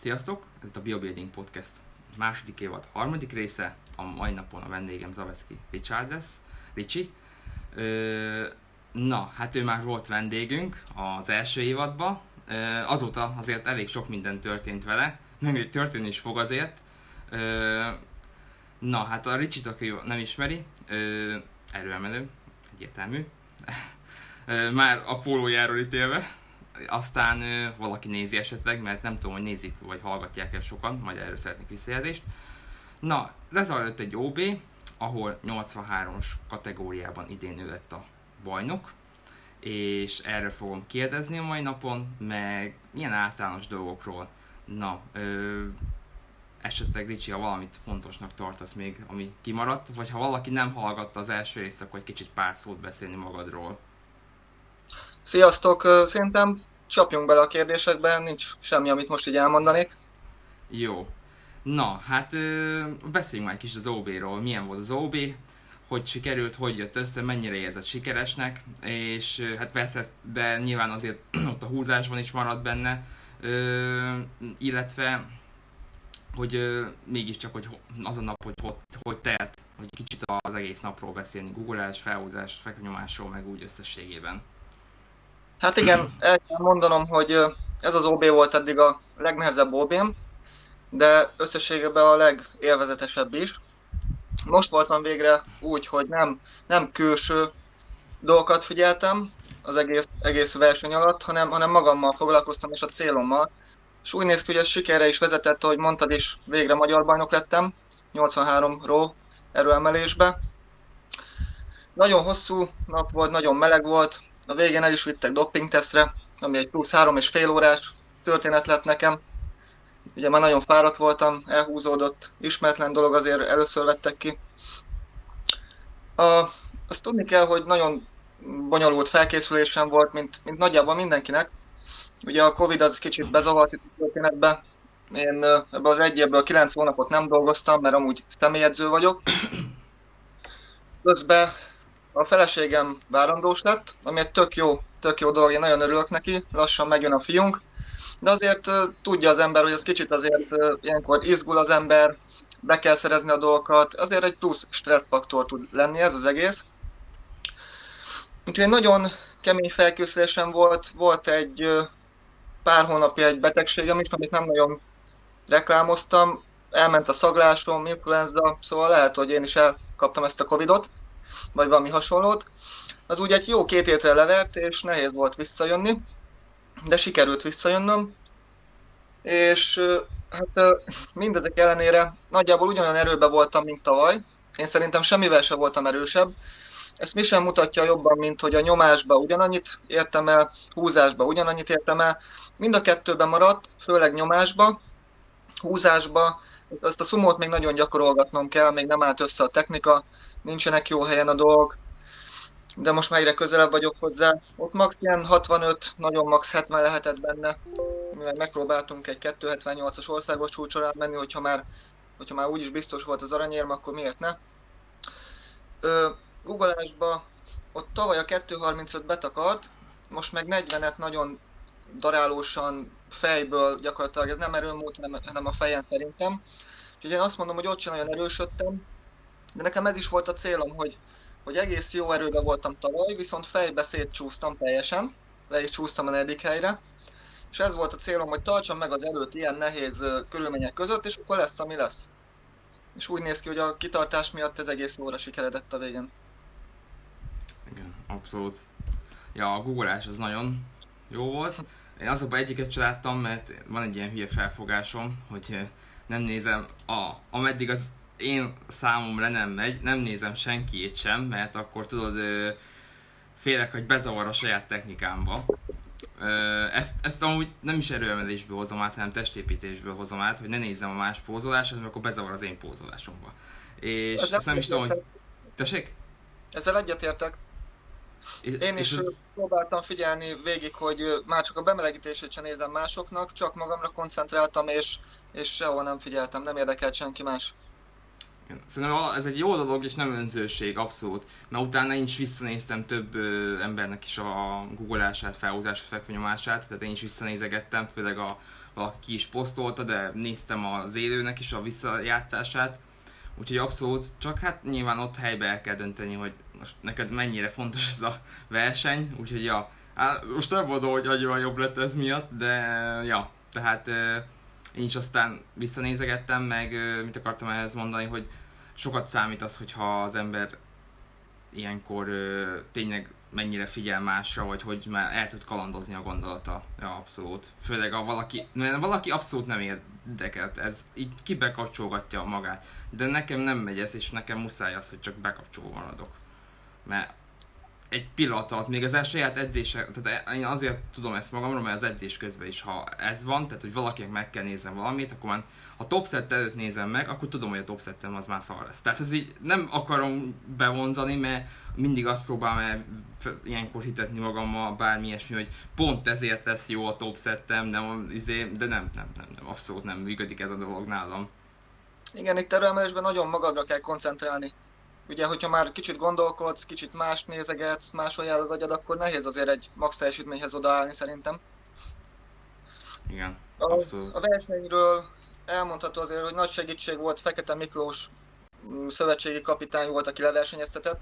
Sziasztok! Ez itt a Biobuilding Podcast második évad harmadik része. A mai napon a vendégem Zaveszki Richardes, Ricsi. Ö, na, hát ő már volt vendégünk az első évadban. Ö, azóta azért elég sok minden történt vele, meg történni is fog azért. Ö, na, hát a Ricsit, aki nem ismeri, ö, erőemelő, egyértelmű. már a pólójáról ítélve aztán ö, valaki nézi esetleg, mert nem tudom, hogy nézik vagy hallgatják el sokan, majd erről szeretnék visszajelzést. Na, lezajlott egy OB, ahol 83-as kategóriában idén ő lett a bajnok, és erről fogom kérdezni a mai napon, meg ilyen általános dolgokról. Na, ö, esetleg Ricsi, ha valamit fontosnak tartasz még, ami kimaradt, vagy ha valaki nem hallgatta az első részt, akkor egy kicsit pár szót beszélni magadról. Sziasztok! Szerintem csapjunk bele a kérdésekbe, nincs semmi, amit most így elmondanék. Jó. Na, hát beszéljünk már egy kis az OB-ról. Milyen volt az OB, hogy sikerült, hogy jött össze, mennyire érzett sikeresnek, és hát persze, de nyilván azért ott a húzásban is maradt benne, ö, illetve hogy ö, mégiscsak, hogy az a nap, hogy hogy, hogy telt, hogy kicsit az egész napról beszélni, googleás, felhúzás, fekvőnyomásról, meg úgy összességében. Hát igen, el kell mondanom, hogy ez az OB volt eddig a legnehezebb ob de összességében a legélvezetesebb is. Most voltam végre úgy, hogy nem, nem külső dolgokat figyeltem az egész, egész verseny alatt, hanem, hanem magammal foglalkoztam és a célommal. És úgy néz ki, hogy ez sikerre is vezetett, ahogy mondtad is, végre magyar bajnok lettem, 83 ró erőemelésbe. Nagyon hosszú nap volt, nagyon meleg volt, a végén el is vittek dopingtesztre, ami egy plusz három és fél órás történet lett nekem. Ugye már nagyon fáradt voltam, elhúzódott, ismeretlen dolog azért először vettek ki. A, azt tudni kell, hogy nagyon bonyolult felkészülésem volt, mint, mint nagyjából mindenkinek. Ugye a Covid az kicsit bezavart itt a történetbe. Én ebbe az egy évből kilenc hónapot nem dolgoztam, mert amúgy személyedző vagyok. Közben a feleségem várandós lett, ami egy tök jó, tök jó dolog, én nagyon örülök neki, lassan megjön a fiunk, de azért tudja az ember, hogy ez kicsit azért ilyenkor izgul az ember, be kell szerezni a dolgokat, azért egy plusz stresszfaktor tud lenni ez az egész. Úgyhogy nagyon kemény felkészülésem volt, volt egy pár hónapja egy betegségem is, amit nem nagyon reklámoztam, elment a szaglásom, influenza, szóval lehet, hogy én is elkaptam ezt a Covidot vagy valami hasonlót. Az úgy egy jó két hétre levert, és nehéz volt visszajönni, de sikerült visszajönnöm. És hát mindezek ellenére nagyjából ugyanolyan erőben voltam, mint tavaly. Én szerintem semmivel sem voltam erősebb. Ezt mi sem mutatja jobban, mint hogy a nyomásba ugyanannyit értem el, húzásba ugyanannyit értem el. Mind a kettőben maradt, főleg nyomásba, húzásba. Ezt, a szumót még nagyon gyakorolgatnom kell, még nem állt össze a technika nincsenek jó helyen a dolgok, de most már egyre közelebb vagyok hozzá. Ott max ilyen 65, nagyon max 70 lehetett benne. Megpróbáltunk egy 278-as országos csúcsorán menni, hogyha már, hogyha már úgyis biztos volt az aranyérm, akkor miért ne? Googleásba ott tavaly a 235 betakart, most meg 40-et nagyon darálósan fejből gyakorlatilag, ez nem erőmód, hanem, hanem a fejen szerintem. Úgyhogy én azt mondom, hogy ott sem nagyon erősödtem, de nekem ez is volt a célom, hogy, hogy egész jó erőben voltam tavaly, viszont fejbe szétcsúsztam teljesen, végig csúsztam a negyedik helyre, és ez volt a célom, hogy tartsam meg az előtt ilyen nehéz körülmények között, és akkor lesz, ami lesz. És úgy néz ki, hogy a kitartás miatt ez egész óra sikeredett a végén. Igen, abszolút. Ja, a googleás az nagyon jó volt. Én azokban egyiket csináltam, mert van egy ilyen hülye felfogásom, hogy nem nézem, a, ameddig az én számomra nem megy, nem nézem senkiét sem, mert akkor tudod, félek, hogy bezavar a saját technikámba. Ezt, ezt amúgy nem is erőemelésből hozom át, hanem testépítésből hozom át, hogy ne nézzem a más pózolását, mert akkor bezavar az én pózolásomba. És Ezzel ezt nem is tudom, hogy... Tessék? Ezzel egyetértek. Én is és próbáltam figyelni végig, hogy már csak a bemelegítését sem nézem másoknak, csak magamra koncentráltam, és, és sehol nem figyeltem, nem érdekelt senki más. Szerintem ez egy jó dolog, és nem önzőség, abszolút. Mert utána én is visszanéztem több ö, embernek is a googolását, felhúzását, fekvőnyomását, tehát én is visszanézegettem, főleg a valaki is posztolta, de néztem az élőnek is a visszajátszását. Úgyhogy abszolút, csak hát nyilván ott helybe el kell dönteni, hogy most neked mennyire fontos ez a verseny, úgyhogy ja, hát most nem mondom, hogy annyira jobb lett ez miatt, de ja, tehát én is aztán visszanézegettem, meg mit akartam ehhez mondani, hogy sokat számít az, hogyha az ember ilyenkor tényleg mennyire figyel másra, vagy hogy már el tud kalandozni a gondolata. Ja, abszolút. Főleg a valaki, mert valaki abszolút nem érdekelt, ez így kibekapcsolgatja magát. De nekem nem megy ez, és nekem muszáj az, hogy csak bekapcsolva maradok. Mert egy pillanat alatt, még az el saját edzése, tehát én azért tudom ezt magamról, mert az edzés közben is, ha ez van, tehát hogy valakinek meg kell néznem valamit, akkor már, ha top set előtt nézem meg, akkor tudom, hogy a top settem az már szar lesz. Tehát ez így nem akarom bevonzani, mert mindig azt próbálom el ilyenkor hitetni magammal, bármi ilyesmi, hogy pont ezért lesz jó a top settem, nem, izé, de nem, nem, nem, nem, abszolút nem működik ez a dolog nálam. Igen, itt erőemelésben nagyon magadra kell koncentrálni ugye, hogyha már kicsit gondolkodsz, kicsit más nézegetsz, máshol jár az agyad, akkor nehéz azért egy max teljesítményhez odaállni szerintem. Igen, a, a versenyről elmondható azért, hogy nagy segítség volt Fekete Miklós mm, szövetségi kapitány volt, aki leversenyeztetett.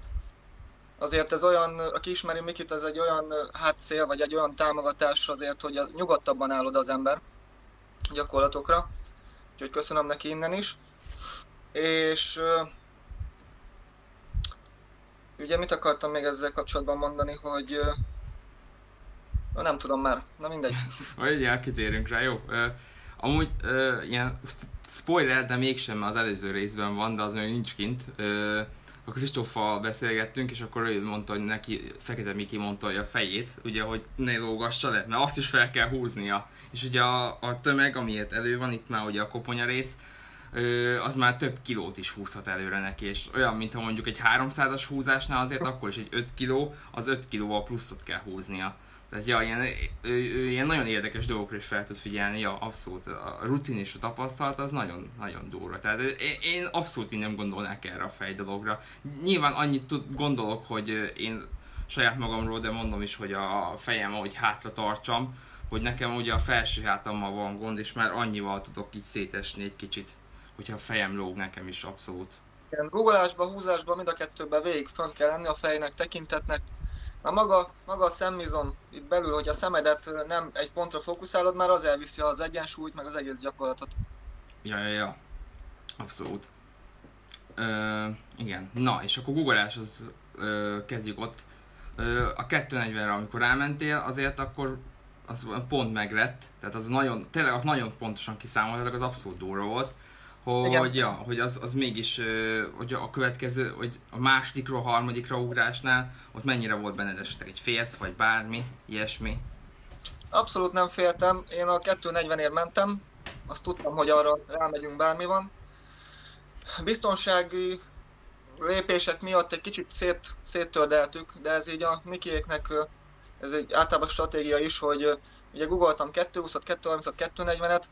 Azért ez olyan, aki ismeri Mikit, ez egy olyan hátszél, vagy egy olyan támogatás azért, hogy nyugodtabban áll oda az ember gyakorlatokra. Úgyhogy köszönöm neki innen is. És Ugye mit akartam még ezzel kapcsolatban mondani, hogy uh, nem tudom már, na mindegy. Vagy kitérünk rá, jó. Uh, amúgy uh, ilyen spoiler, de mégsem az előző részben van, de az még nincs kint. Uh, a Kristóffal beszélgettünk, és akkor ő mondta, hogy neki, Fekete Miki mondta, hogy a fejét, ugye, hogy ne lógassa le, mert azt is fel kell húznia. És ugye a, a tömeg, amiért elő van, itt már ugye a koponya rész, az már több kilót is húzhat előre neki, és olyan, mintha mondjuk egy 300-as húzásnál azért akkor is egy 5 kiló, az 5 kilóval pluszot kell húznia. Tehát ja, ilyen, ilyen nagyon érdekes dolgokra is fel tud figyelni, ja, abszolút. A rutin és a tapasztalat az nagyon, nagyon durva. Tehát én, én abszolút így nem gondolnák erre a fej dologra. Nyilván annyit tud, gondolok, hogy én saját magamról, de mondom is, hogy a fejem, ahogy hátra tartsam, hogy nekem ugye a felső hátammal van gond, és már annyival tudok így szétesni egy kicsit hogyha a fejem lóg nekem is abszolút. Igen, rugolásban, húzásban mind a kettőben végig fönt kell lenni a fejnek, tekintetnek. Már maga, maga a szemmizom itt belül, hogy a szemedet nem egy pontra fókuszálod, már az elviszi az egyensúlyt, meg az egész gyakorlatot. Ja, ja, ja. Abszolút. Ö, igen. Na, és akkor googolás, az ö, kezdjük ott. Ö, a 240-re, amikor rámentél, azért akkor az pont meglett, tehát az nagyon, tényleg az nagyon pontosan kiszámoltak, az abszolút durva volt hogy, ja, hogy az, az mégis, hogy a következő, hogy a másodikról, harmadikra ugrásnál, ott mennyire volt benned esetleg egy félsz, vagy bármi, ilyesmi? Abszolút nem féltem, én a 240-ért mentem, azt tudtam, hogy arra rámegyünk bármi van. Biztonsági lépések miatt egy kicsit szét, széttördeltük, de ez így a Mikiéknek ez egy általában stratégia is, hogy ugye googoltam 220-at, 230-at, 240-et,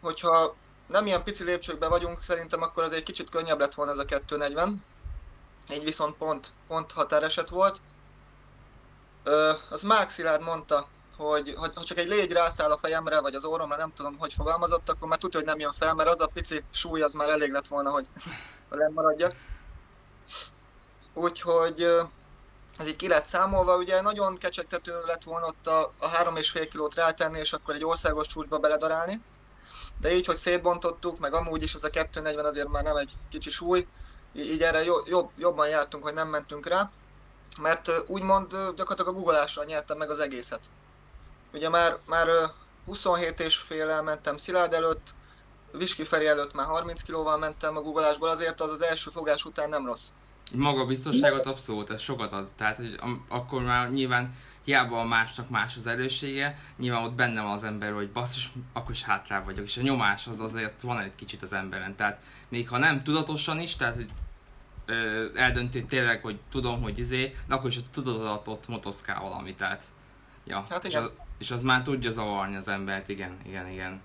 hogyha nem ilyen pici lépcsőkben vagyunk, szerintem akkor az egy kicsit könnyebb lett volna ez a 240. Így viszont pont, pont határeset volt. Ö, az Mák Szilárd mondta, hogy ha csak egy légy rászáll a fejemre, vagy az orromra, nem tudom, hogy fogalmazott, akkor már tudja, hogy nem jön fel, mert az a pici súly az már elég lett volna, hogy maradjak. Úgyhogy ez így ki lett számolva, ugye nagyon kecsegtető lett volna ott a, a 3,5 kilót rátenni, és akkor egy országos csúcsba beledarálni de így, hogy szétbontottuk, meg amúgy is az a 240 azért már nem egy kicsi súly, így erre jobb, jobban jártunk, hogy nem mentünk rá, mert úgymond gyakorlatilag a googolásra nyertem meg az egészet. Ugye már, már 27 és fél mentem Szilárd előtt, Viski Feri előtt már 30 kilóval mentem a googolásból, azért az az első fogás után nem rossz. Maga biztonságot abszolút, ez sokat ad. Tehát, hogy akkor már nyilván hiába a másnak más az erőssége, nyilván ott benne van az ember, hogy basszus, akkor is hátrá vagyok, és a nyomás az azért van egy kicsit az emberen, tehát még ha nem tudatosan is, tehát hogy ö, eldönti tényleg, hogy tudom, hogy izé, de akkor is a tudatot ott motoszkál valami, tehát ja, hát és, az, és az már tudja zavarni az embert, igen, igen, igen.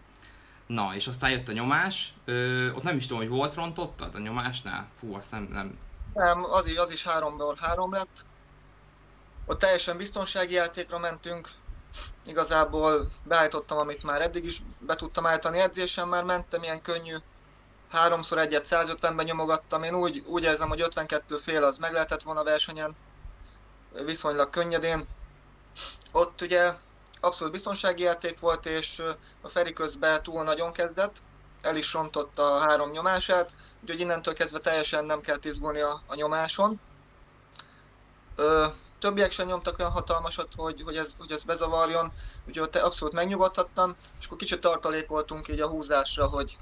Na, és aztán jött a nyomás, ö, ott nem is tudom, hogy volt rontottad a nyomásnál? Fú, azt nem, nem. Nem, az is, az is 3 három lett. Ott teljesen biztonsági játékra mentünk. Igazából beállítottam, amit már eddig is be tudtam állítani. Edzésen már mentem, ilyen könnyű. Háromszor egyet 150-ben nyomogattam. Én úgy, úgy érzem, hogy 52 fél az meg lehetett volna versenyen. Viszonylag könnyedén. Ott ugye abszolút biztonsági játék volt, és a Feri közben túl nagyon kezdett, el is rontott a három nyomását, úgyhogy innentől kezdve teljesen nem kell izgulni a, a nyomáson. Ö, többiek sem nyomtak olyan hatalmasat, hogy, hogy, ez, hogy ez bezavarjon, úgyhogy ott abszolút megnyugodhattam, és akkor kicsit tartalékoltunk így a húzásra, hogy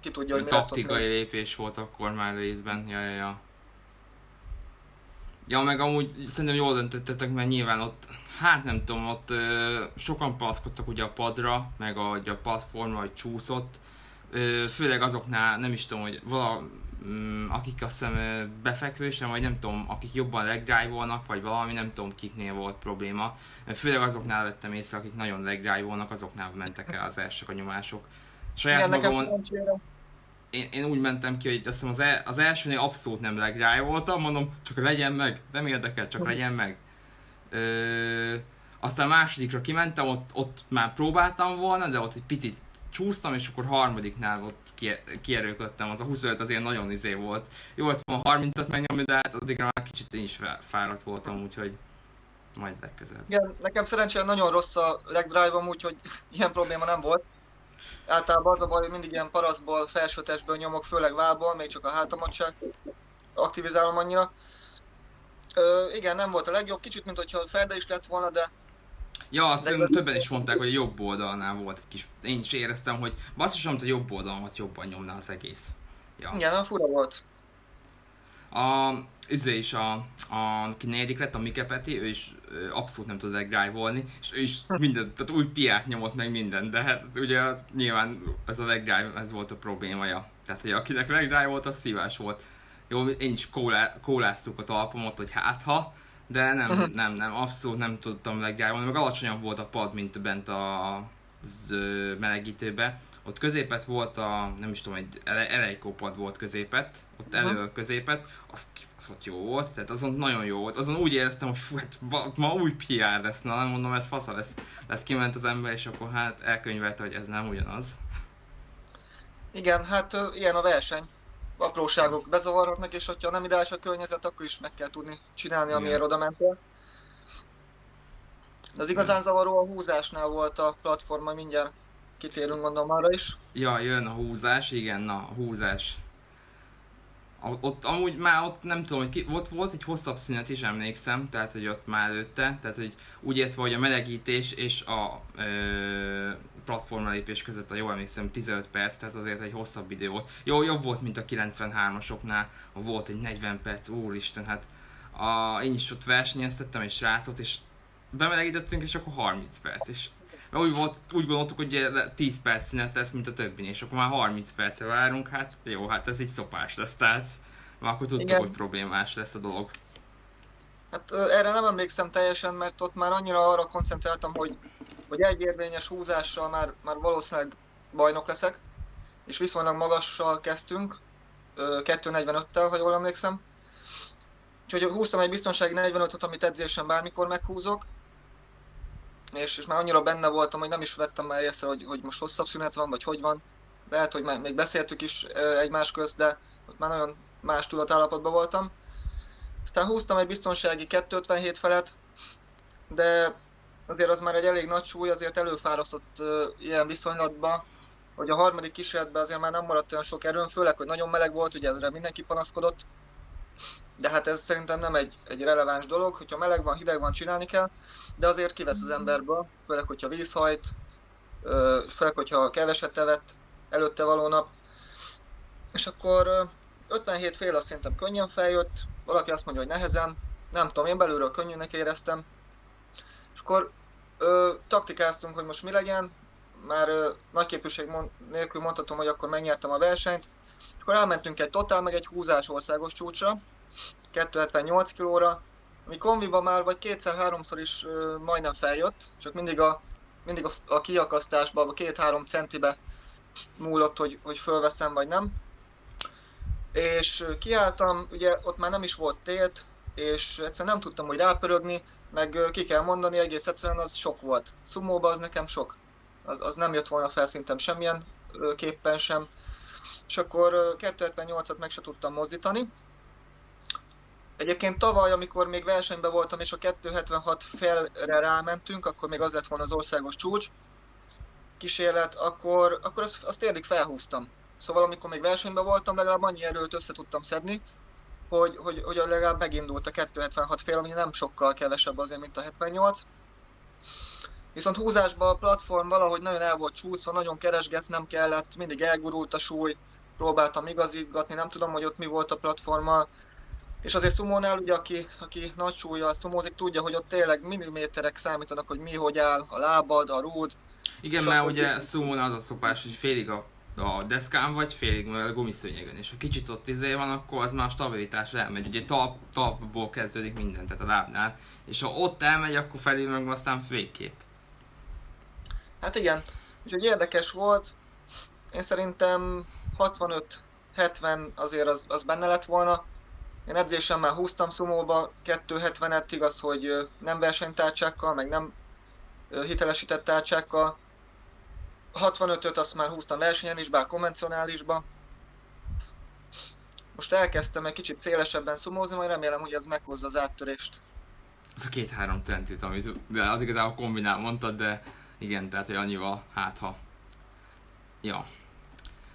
ki tudja, hogy mi lesz Taktikai lépés volt akkor már részben, ja, ja, ja. Ja, meg amúgy szerintem jól döntöttetek, mert nyilván ott hát nem tudom, ott ö, sokan panaszkodtak ugye a padra, meg a, a platformra, hogy csúszott. Ö, főleg azoknál, nem is tudom, hogy vala, akik azt hiszem befekvősen, vagy nem tudom, akik jobban legdrive-olnak, vagy valami, nem tudom kiknél volt probléma. Főleg azoknál vettem észre, akik nagyon legdrive-olnak, azoknál mentek el az elsők a nyomások. Saját Igen, magamon, én, én, úgy mentem ki, hogy azt hiszem az, el, az elsőnél abszolút nem legdrive voltam, mondom, csak legyen meg, nem érdekel, csak legyen meg. Ö, aztán másodikra kimentem, ott, ott már próbáltam volna, de ott egy picit csúsztam, és akkor harmadiknál ott kierőködtem, az a 25 azért nagyon izé volt. Jó volt van 30-at megnyomni, de hát addigra már kicsit én is fáradt voltam, úgyhogy majd legközelebb. Igen, nekem szerencsére nagyon rossz a leg drive-om, úgyhogy ilyen probléma nem volt. Általában az a baj, hogy mindig ilyen parasztból, felsőtestből nyomok, főleg vából, még csak a hátamat sem aktivizálom annyira. Ö, igen, nem volt a legjobb, kicsit, mint hogyha Ferde is lett volna, de Ja, azt de többen is mondták, hogy a jobb oldalnál volt egy kis... Én is éreztem, hogy basszus, amit a jobb oldalamat jobban nyomná az egész. Ja. Igen, a fura volt. A, izé is a, a, aki negyedik lett, a Mikepeti, ő is ö, abszolút nem tud legdrive-olni, és ő is mindent, tehát új piát nyomott meg minden, de hát ugye az, nyilván ez a legdrive, ez volt a problémaja. Tehát, hogy akinek legdrive volt, az szívás volt. Jó, én is kólá, kóláztuk a talpamot, hogy hát ha, de nem, uh-huh. nem, nem, abszolút nem tudtam leggyárolni, meg alacsonyabb volt a pad, mint bent a z, melegítőbe. Ott középet volt a, nem is tudom, egy ele, pad volt középet, ott elő uh-huh. középet, az, az ott jó volt, tehát azon nagyon jó volt. Azon úgy éreztem, hogy fú, hát, ma új PR lesz, na nem mondom, ez fasza lesz. Tehát kiment az ember, és akkor hát elkönyvelte, hogy ez nem ugyanaz. Igen, hát ilyen a verseny apróságok bezavarhatnak, és hogyha nem ideális a környezet, akkor is meg kell tudni csinálni, amiért oda mentél. De az igazán zavaró a húzásnál volt a platforma, mindjárt kitérünk gondolom arra is. Ja, jön a húzás, igen, na, a húzás. Ott amúgy már ott nem tudom, hogy ki, ott volt egy hosszabb szünet is, emlékszem, tehát hogy ott már előtte, tehát hogy úgy értve, hogy a melegítés és a ö, platformra lépés között a jó emlékszem 15 perc, tehát azért egy hosszabb idő volt. Jó, jobb volt, mint a 93-asoknál, volt egy 40 perc, úristen, hát a, én is ott versenyeztettem egy srácot, és bemelegítettünk, és akkor 30 perc, és mert úgy, volt, úgy gondoltuk, hogy 10 perc szünet lesz, mint a többi, és akkor már 30 percre várunk, hát jó, hát ez így szopás lesz, tehát már akkor tudtuk, Igen. hogy problémás lesz a dolog. Hát erre nem emlékszem teljesen, mert ott már annyira arra koncentráltam, hogy hogy egy érvényes húzással már, már valószínűleg bajnok leszek, és viszonylag magassal kezdtünk, 2.45-tel, ha jól emlékszem. Úgyhogy húztam egy biztonsági 45-öt, amit edzésen bármikor meghúzok, és, és már annyira benne voltam, hogy nem is vettem már észre, hogy, hogy most hosszabb szünet van, vagy hogy van. Lehet, hogy már még beszéltük is egymás közt, de ott már nagyon más tudatállapotban voltam. Aztán húztam egy biztonsági 257 felet, de azért az már egy elég nagy súly, azért előfárasztott ilyen viszonylatban, hogy a harmadik kísérletben azért már nem maradt olyan sok erőn, főleg, hogy nagyon meleg volt, ugye ezre mindenki panaszkodott, de hát ez szerintem nem egy, egy releváns dolog, hogyha meleg van, hideg van, csinálni kell, de azért kivesz az emberből, főleg, hogyha vízhajt, főleg, hogyha keveset tevett előtte való nap, és akkor 57 fél azt szerintem könnyen feljött, valaki azt mondja, hogy nehezen, nem tudom, én belülről könnyűnek éreztem, és akkor ö, taktikáztunk, hogy most mi legyen, már ö, nagy képűség mond, nélkül mondhatom, hogy akkor megnyertem a versenyt, és akkor elmentünk egy totál, meg egy húzás országos csúcsra, 278 kilóra, ami kombiba már vagy kétszer-háromszor is ö, majdnem feljött, csak mindig a, mindig a, a kiakasztásba, a két-három centibe múlott, hogy, hogy fölveszem vagy nem. És kiálltam, ugye ott már nem is volt tét, és egyszerűen nem tudtam, hogy rápörögni, meg ki kell mondani, egész egyszerűen az sok volt. Szumóba az nekem sok. Az, az nem jött volna fel szintem semmilyen képpen sem. És akkor 278-at meg se tudtam mozdítani. Egyébként tavaly, amikor még versenyben voltam, és a 276 felre rámentünk, akkor még az lett volna az országos csúcs kísérlet, akkor, akkor azt, azt tényleg felhúztam. Szóval amikor még versenyben voltam, legalább annyi erőt össze tudtam szedni, hogy, hogy, hogy legalább megindult a 276 fél, ami nem sokkal kevesebb azért, mint a 78. Viszont húzásban a platform valahogy nagyon el volt csúszva, nagyon keresgetnem kellett, mindig elgurult a súly, próbáltam igazítgatni, nem tudom, hogy ott mi volt a platforma. És azért szumónál, ugye, aki, aki nagy súlya szumózik, tudja, hogy ott tényleg milliméterek számítanak, hogy mi, hogy áll a lábad, a rúd. Igen, mert ugye szumónál az a szokás, hogy félig a a deszkán vagy félig a gumiszőnyegen, és ha kicsit ott izé van, akkor az már a stabilitás elmegy. Ugye talp, talpból kezdődik minden, tehát a lábnál, és ha ott elmegy, akkor felé meg aztán végképp. Hát igen, úgyhogy érdekes volt. Én szerintem 65-70 azért az, az benne lett volna. Én edzésen már húztam szumóba 270-et, igaz, hogy nem versenytárcsákkal, meg nem hitelesített tárcsákkal, 65-öt azt már húztam versenyen is, bár konvencionálisba. Most elkezdtem egy kicsit szélesebben szumózni, majd remélem, hogy ez meghozza az áttörést. Ez a két-három centit, amit de az igazából kombinál mondtad, de igen, tehát hogy annyival, hát ha. Ja.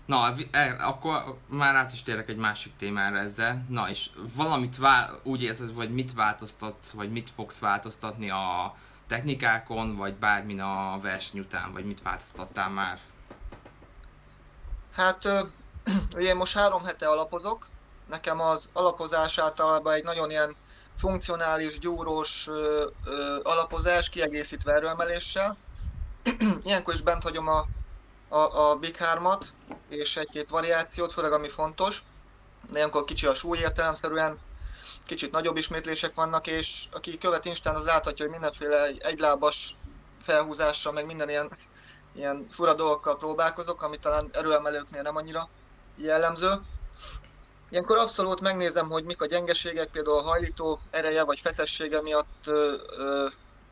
Na, e, akkor már át is térek egy másik témára ezzel. Na, és valamit vál, úgy érzed, hogy mit változtatsz, vagy mit fogsz változtatni a technikákon, vagy bármin a verseny után, vagy mit változtattál már? Hát, ugye most három hete alapozok. Nekem az alapozás általában egy nagyon ilyen funkcionális, gyúrós ö, ö, alapozás, kiegészítve erőemeléssel. Ilyenkor is bent hagyom a, a, a Big 3-at, és egy-két variációt, főleg ami fontos. De ilyenkor kicsi a súly értelemszerűen, kicsit nagyobb ismétlések vannak, és aki követ Instán, az láthatja, hogy mindenféle egylábas felhúzással, meg minden ilyen, ilyen fura dolgokkal próbálkozok, ami talán erőemelőknél nem annyira jellemző. Ilyenkor abszolút megnézem, hogy mik a gyengeségek, például a hajlító ereje vagy feszessége miatt ö, ö,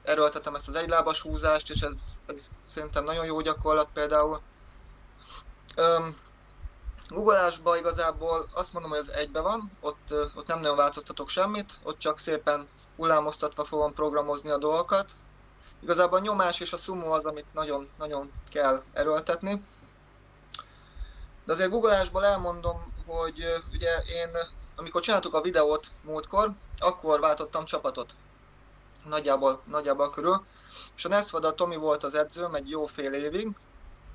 erőltetem ezt az egylábas húzást, és ez, ez szerintem nagyon jó gyakorlat például. Öm, Googleásban igazából azt mondom, hogy az egybe van, ott, ott nem nagyon változtatok semmit, ott csak szépen hullámoztatva fogom programozni a dolgokat. Igazából a nyomás és a sumo az, amit nagyon, nagyon kell erőltetni. De azért Googleásból elmondom, hogy ugye én, amikor csináltuk a videót múltkor, akkor váltottam csapatot. Nagyjából, nagyjából körül. És a Nesvada Tomi volt az edzőm egy jó fél évig,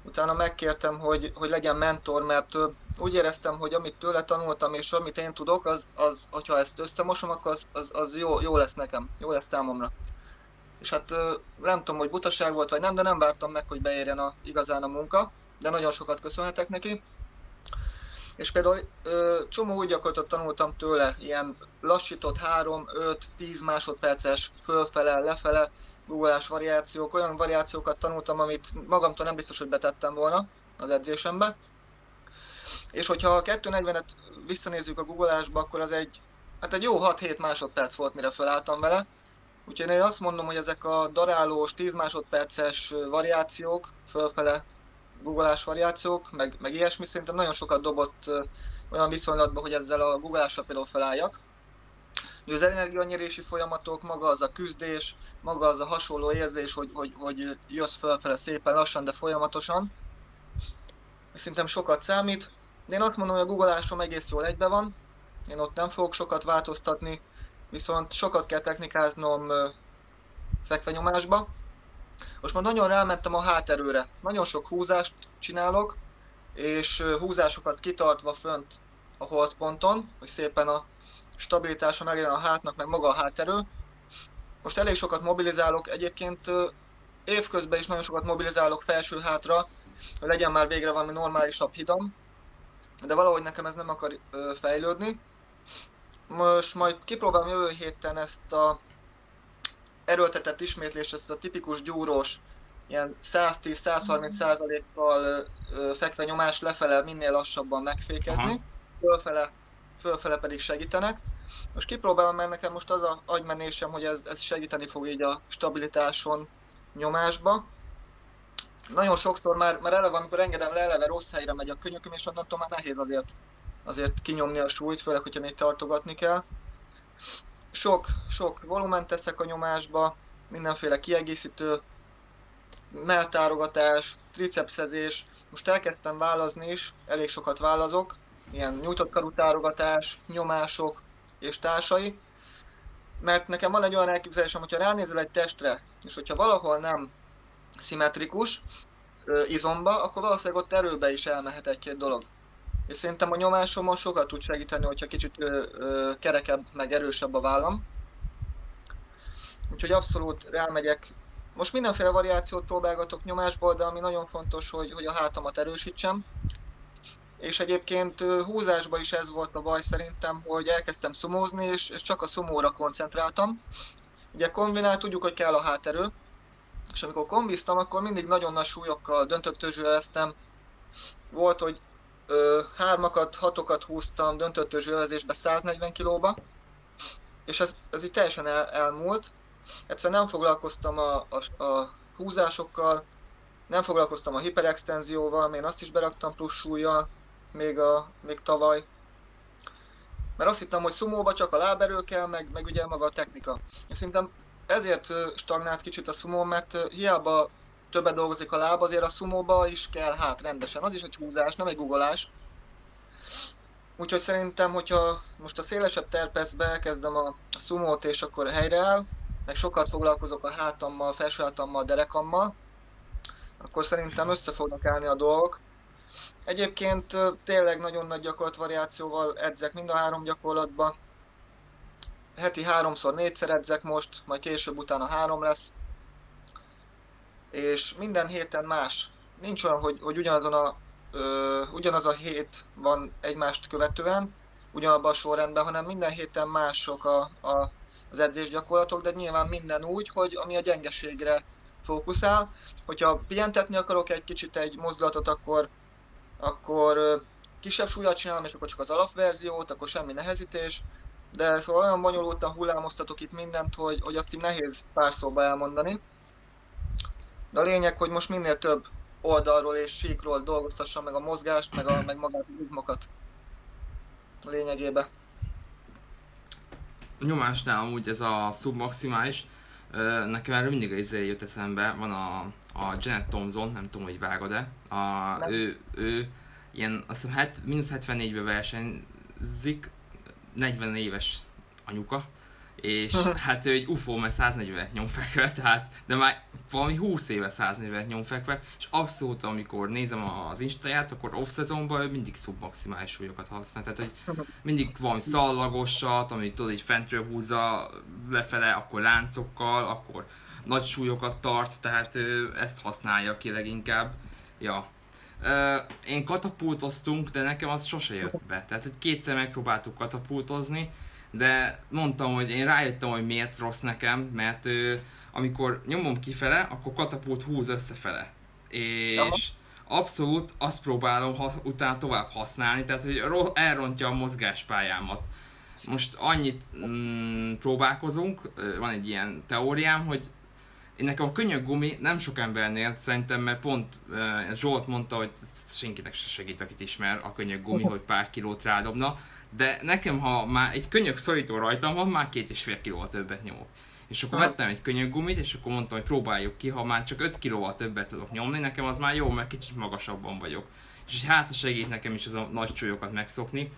utána megkértem, hogy, hogy legyen mentor, mert úgy éreztem, hogy amit tőle tanultam, és amit én tudok, az, az hogyha ezt összemosom, akkor az, az, az jó, jó lesz nekem, jó lesz számomra. És hát nem tudom, hogy butaság volt, vagy nem, de nem vártam meg, hogy beérjen a, igazán a munka, de nagyon sokat köszönhetek neki. És például ö, csomó úgy gyakorlatot tanultam tőle, ilyen lassított 3-5-10 másodperces fölfele, lefele, googleás variációk, olyan variációkat tanultam, amit magamtól nem biztos, hogy betettem volna az edzésembe. És hogyha a 240-et visszanézzük a googleásba, akkor az egy, hát egy jó 6-7 másodperc volt, mire felálltam vele. Úgyhogy én azt mondom, hogy ezek a darálós 10 másodperces variációk, fölfele googleás variációk, meg, meg ilyesmi, szerintem nagyon sokat dobott olyan viszonylatban, hogy ezzel a googleással például feláljak. Az energianyerési folyamatok, maga az a küzdés, maga az a hasonló érzés, hogy, hogy, hogy jössz fölfele szépen lassan, de folyamatosan. Szerintem sokat számít. De én azt mondom, hogy a googleásom egész jól egybe van. Én ott nem fogok sokat változtatni, viszont sokat kell technikáznom fekvenyomásba. Most már nagyon rámentem a háterőre. Nagyon sok húzást csinálok, és húzásokat kitartva fönt a holdponton, hogy szépen a stabilitása megjelen a hátnak, meg maga a háterő. Most elég sokat mobilizálok, egyébként évközben is nagyon sokat mobilizálok felső hátra, hogy legyen már végre valami normálisabb hidam, de valahogy nekem ez nem akar fejlődni. Most majd kipróbálom jövő héten ezt a erőltetett ismétlést, ezt a tipikus gyúrós, ilyen 110-130 százalékkal fekve nyomás lefele minél lassabban megfékezni, Aha. fölfele, fölfele pedig segítenek. Most kipróbálom, mert nekem most az a agymenésem, hogy ez, ez segíteni fog így a stabilitáson, nyomásba. Nagyon sokszor már, már eleve, amikor engedem le, eleve rossz helyre megy a könyököm, és onnantól már nehéz azért, azért kinyomni a súlyt, főleg, hogyha még tartogatni kell. Sok, sok volument teszek a nyomásba, mindenféle kiegészítő, melltárogatás, tricepszezés. Most elkezdtem válazni is, elég sokat válazok, ilyen nyújtott karutárogatás, nyomások és társai. Mert nekem van egy olyan elképzelésem, hogyha ránézel egy testre, és hogyha valahol nem szimmetrikus izomba, akkor valószínűleg ott erőbe is elmehet egy-két dolog. És szerintem a nyomásomon sokat tud segíteni, hogyha kicsit ö, ö, kerekebb, meg erősebb a vállam. Úgyhogy abszolút rámegyek. Most mindenféle variációt próbálgatok nyomásból, de ami nagyon fontos, hogy, hogy a hátamat erősítsem. És egyébként húzásban is ez volt a baj szerintem, hogy elkezdtem szumózni, és, és csak a szumóra koncentráltam. Ugye kombinál tudjuk, hogy kell a háterő, és amikor kombiztam, akkor mindig nagyon nagy súlyokkal döntöttözsőeztem. Volt, hogy hármakat, hatokat húztam döntöttözsővezésbe 140 kilóba, és ez, ez így teljesen el, elmúlt. Egyszerűen nem foglalkoztam a, a, a húzásokkal, nem foglalkoztam a hiperextenzióval, én azt is beraktam plusz súlyjal, még, a, még tavaly. Mert azt hittem, hogy szumóba csak a láberő kell, meg, meg ugye maga a technika. És szerintem ezért stagnált kicsit a szumó, mert hiába többet dolgozik a láb, azért a szumóba is kell hát rendesen. Az is egy húzás, nem egy googolás. Úgyhogy szerintem, hogyha most a szélesebb terpeszbe elkezdem a, szumót és akkor áll, meg sokat foglalkozok a hátammal, felsőhátammal, derekammal, akkor szerintem össze fognak állni a dolgok. Egyébként tényleg nagyon nagy gyakorlat variációval edzek mind a három gyakorlatban heti háromszor, négyszer edzek most, majd később utána három lesz. És minden héten más. Nincs olyan, hogy, hogy ugyanazon a, ö, ugyanaz a hét van egymást követően, ugyanabban a sorrendben, hanem minden héten mások a, a, az edzésgyakorlatok, de nyilván minden úgy, hogy ami a gyengeségre fókuszál. Hogyha pihentetni akarok egy kicsit egy mozdulatot, akkor, akkor kisebb súlyat csinálom, és akkor csak az alapverziót, akkor semmi nehezítés de szóval olyan bonyolultan hullámoztatok itt mindent, hogy, hogy azt így nehéz pár szóba elmondani. De a lényeg, hogy most minél több oldalról és síkról dolgoztassam meg a mozgást, meg, a, meg magát az izmokat lényegébe. Nyomásnál amúgy ez a submaximális, nekem erről mindig izé jött eszembe, van a, a Janet Thompson, nem tudom, hogy vágod-e, a, ő, ő ilyen, azt hiszem, het, mínusz 74-ben versenyzik, 40 éves anyuka, és hát ő egy UFO, mert 140 nyomfekve, tehát, de már valami 20 éve 140 nyomfekve, és abszolút amikor nézem az instáját, akkor off-szezonban ő mindig szubmaximális súlyokat használ, tehát hogy mindig valami szallagosat, amit tudod, így fentről húzza lefele, akkor láncokkal, akkor nagy súlyokat tart, tehát ő ezt használja ki leginkább. Ja, én katapultoztunk, de nekem az sose jött be. Tehát hogy kétszer megpróbáltuk katapultozni, de mondtam, hogy én rájöttem, hogy miért rossz nekem, mert uh, amikor nyomom kifele, akkor katapult húz összefele. És Aha. abszolút azt próbálom ha, utána tovább használni, tehát hogy elrontja a mozgáspályámat. Most annyit mm, próbálkozunk, van egy ilyen teóriám, hogy én nekem a könnyű gumi nem sok embernél szerintem, mert pont Zsolt mondta, hogy senkinek se segít, akit ismer a könnyű gumi, hogy pár kilót rádobna, de nekem, ha már egy könnyű szorító rajtam van, már két és fél kilóval többet nyomok. És akkor vettem egy könnyű gumit, és akkor mondtam, hogy próbáljuk ki, ha már csak 5 kilóval többet tudok nyomni, nekem az már jó, mert kicsit magasabban vagyok. És hát segít nekem is az a nagy csúlyokat megszokni.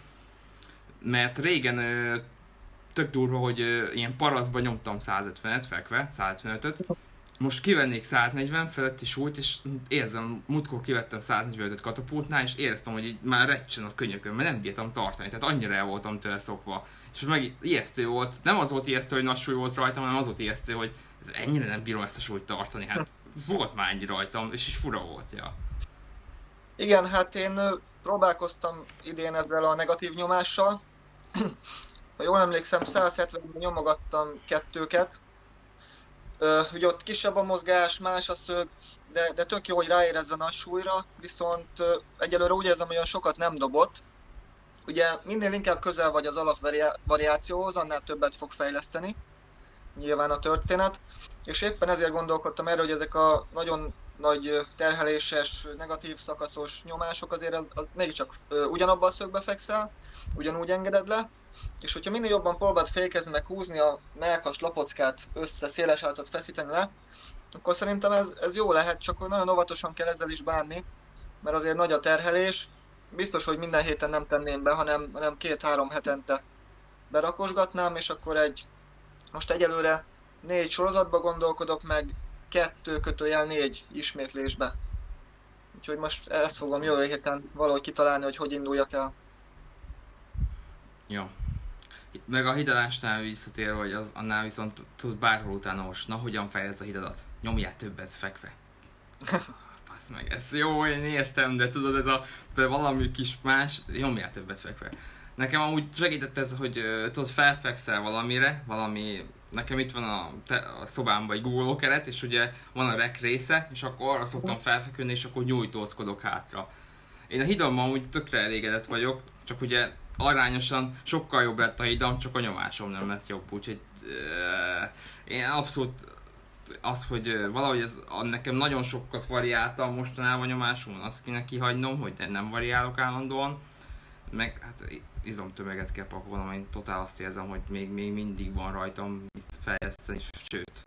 Mert régen tök durva, hogy ilyen paraszban nyomtam 150-et fekve, 155-öt, most kivennék 140 feletti súlyt, és érzem, múltkor kivettem 145-öt katapultnál, és éreztem, hogy így már recsen a könyökön, mert nem bírtam tartani, tehát annyira el voltam tőle szokva. És meg ijesztő volt, nem az volt ijesztő, hogy nagy súly volt rajtam, hanem az volt ijesztő, hogy ennyire nem bírom ezt a súlyt tartani, hát volt már ennyi rajtam, és is fura volt, ja. Igen, hát én próbálkoztam idén ezzel a negatív nyomással. ha jól emlékszem, 170-ben nyomogattam kettőket, ugye ott kisebb a mozgás, más a szög, de, de tök jó, hogy ráérez a súlyra, viszont egyelőre úgy érzem, hogy olyan sokat nem dobott. Ugye minél inkább közel vagy az alapvariációhoz, annál többet fog fejleszteni, nyilván a történet. És éppen ezért gondolkodtam erre, hogy ezek a nagyon nagy terheléses, negatív szakaszos nyomások azért az, az mégiscsak ugyanabban a szögbe fekszel, ugyanúgy engeded le, és hogyha minél jobban próbáld fékezni, meg húzni a melkas lapockát össze, széles áltat feszíteni le, akkor szerintem ez, ez jó lehet, csak nagyon óvatosan kell ezzel is bánni, mert azért nagy a terhelés. Biztos, hogy minden héten nem tenném be, hanem, hanem két-három hetente berakosgatnám, és akkor egy, most egyelőre négy sorozatba gondolkodok, meg kettő kötőjel négy ismétlésbe. Úgyhogy most ezt fogom jövő héten valahogy kitalálni, hogy hogy induljak el. Jó. Meg a hidalásnál visszatérve, hogy az, annál viszont tudsz bárhol utána most, na hogyan fejlesz a hidadat? Nyomjál többet fekve. Fasz meg, ez jó, én értem, de tudod, ez a de valami kis más, nyomjál többet fekve. Nekem amúgy segített ez, hogy uh, tudod, felfekszel valamire, valami nekem itt van a, te, a szobámban egy Google keret, és ugye van a rek része, és akkor arra szoktam felfeküdni, és akkor nyújtózkodok hátra. Én a hidammal úgy tökre elégedett vagyok, csak ugye arányosan sokkal jobb lett a hidam, csak a nyomásom nem lett jobb, úgyhogy uh, én abszolút az, hogy valahogy ez, nekem nagyon sokat variáltam mostanában nyomásomon, azt kéne kihagynom, hogy nem variálok állandóan, meg hát izomtömeget kell pakolnom, én totál azt érzem, hogy még, még mindig van rajtam mit fejleszteni, sőt.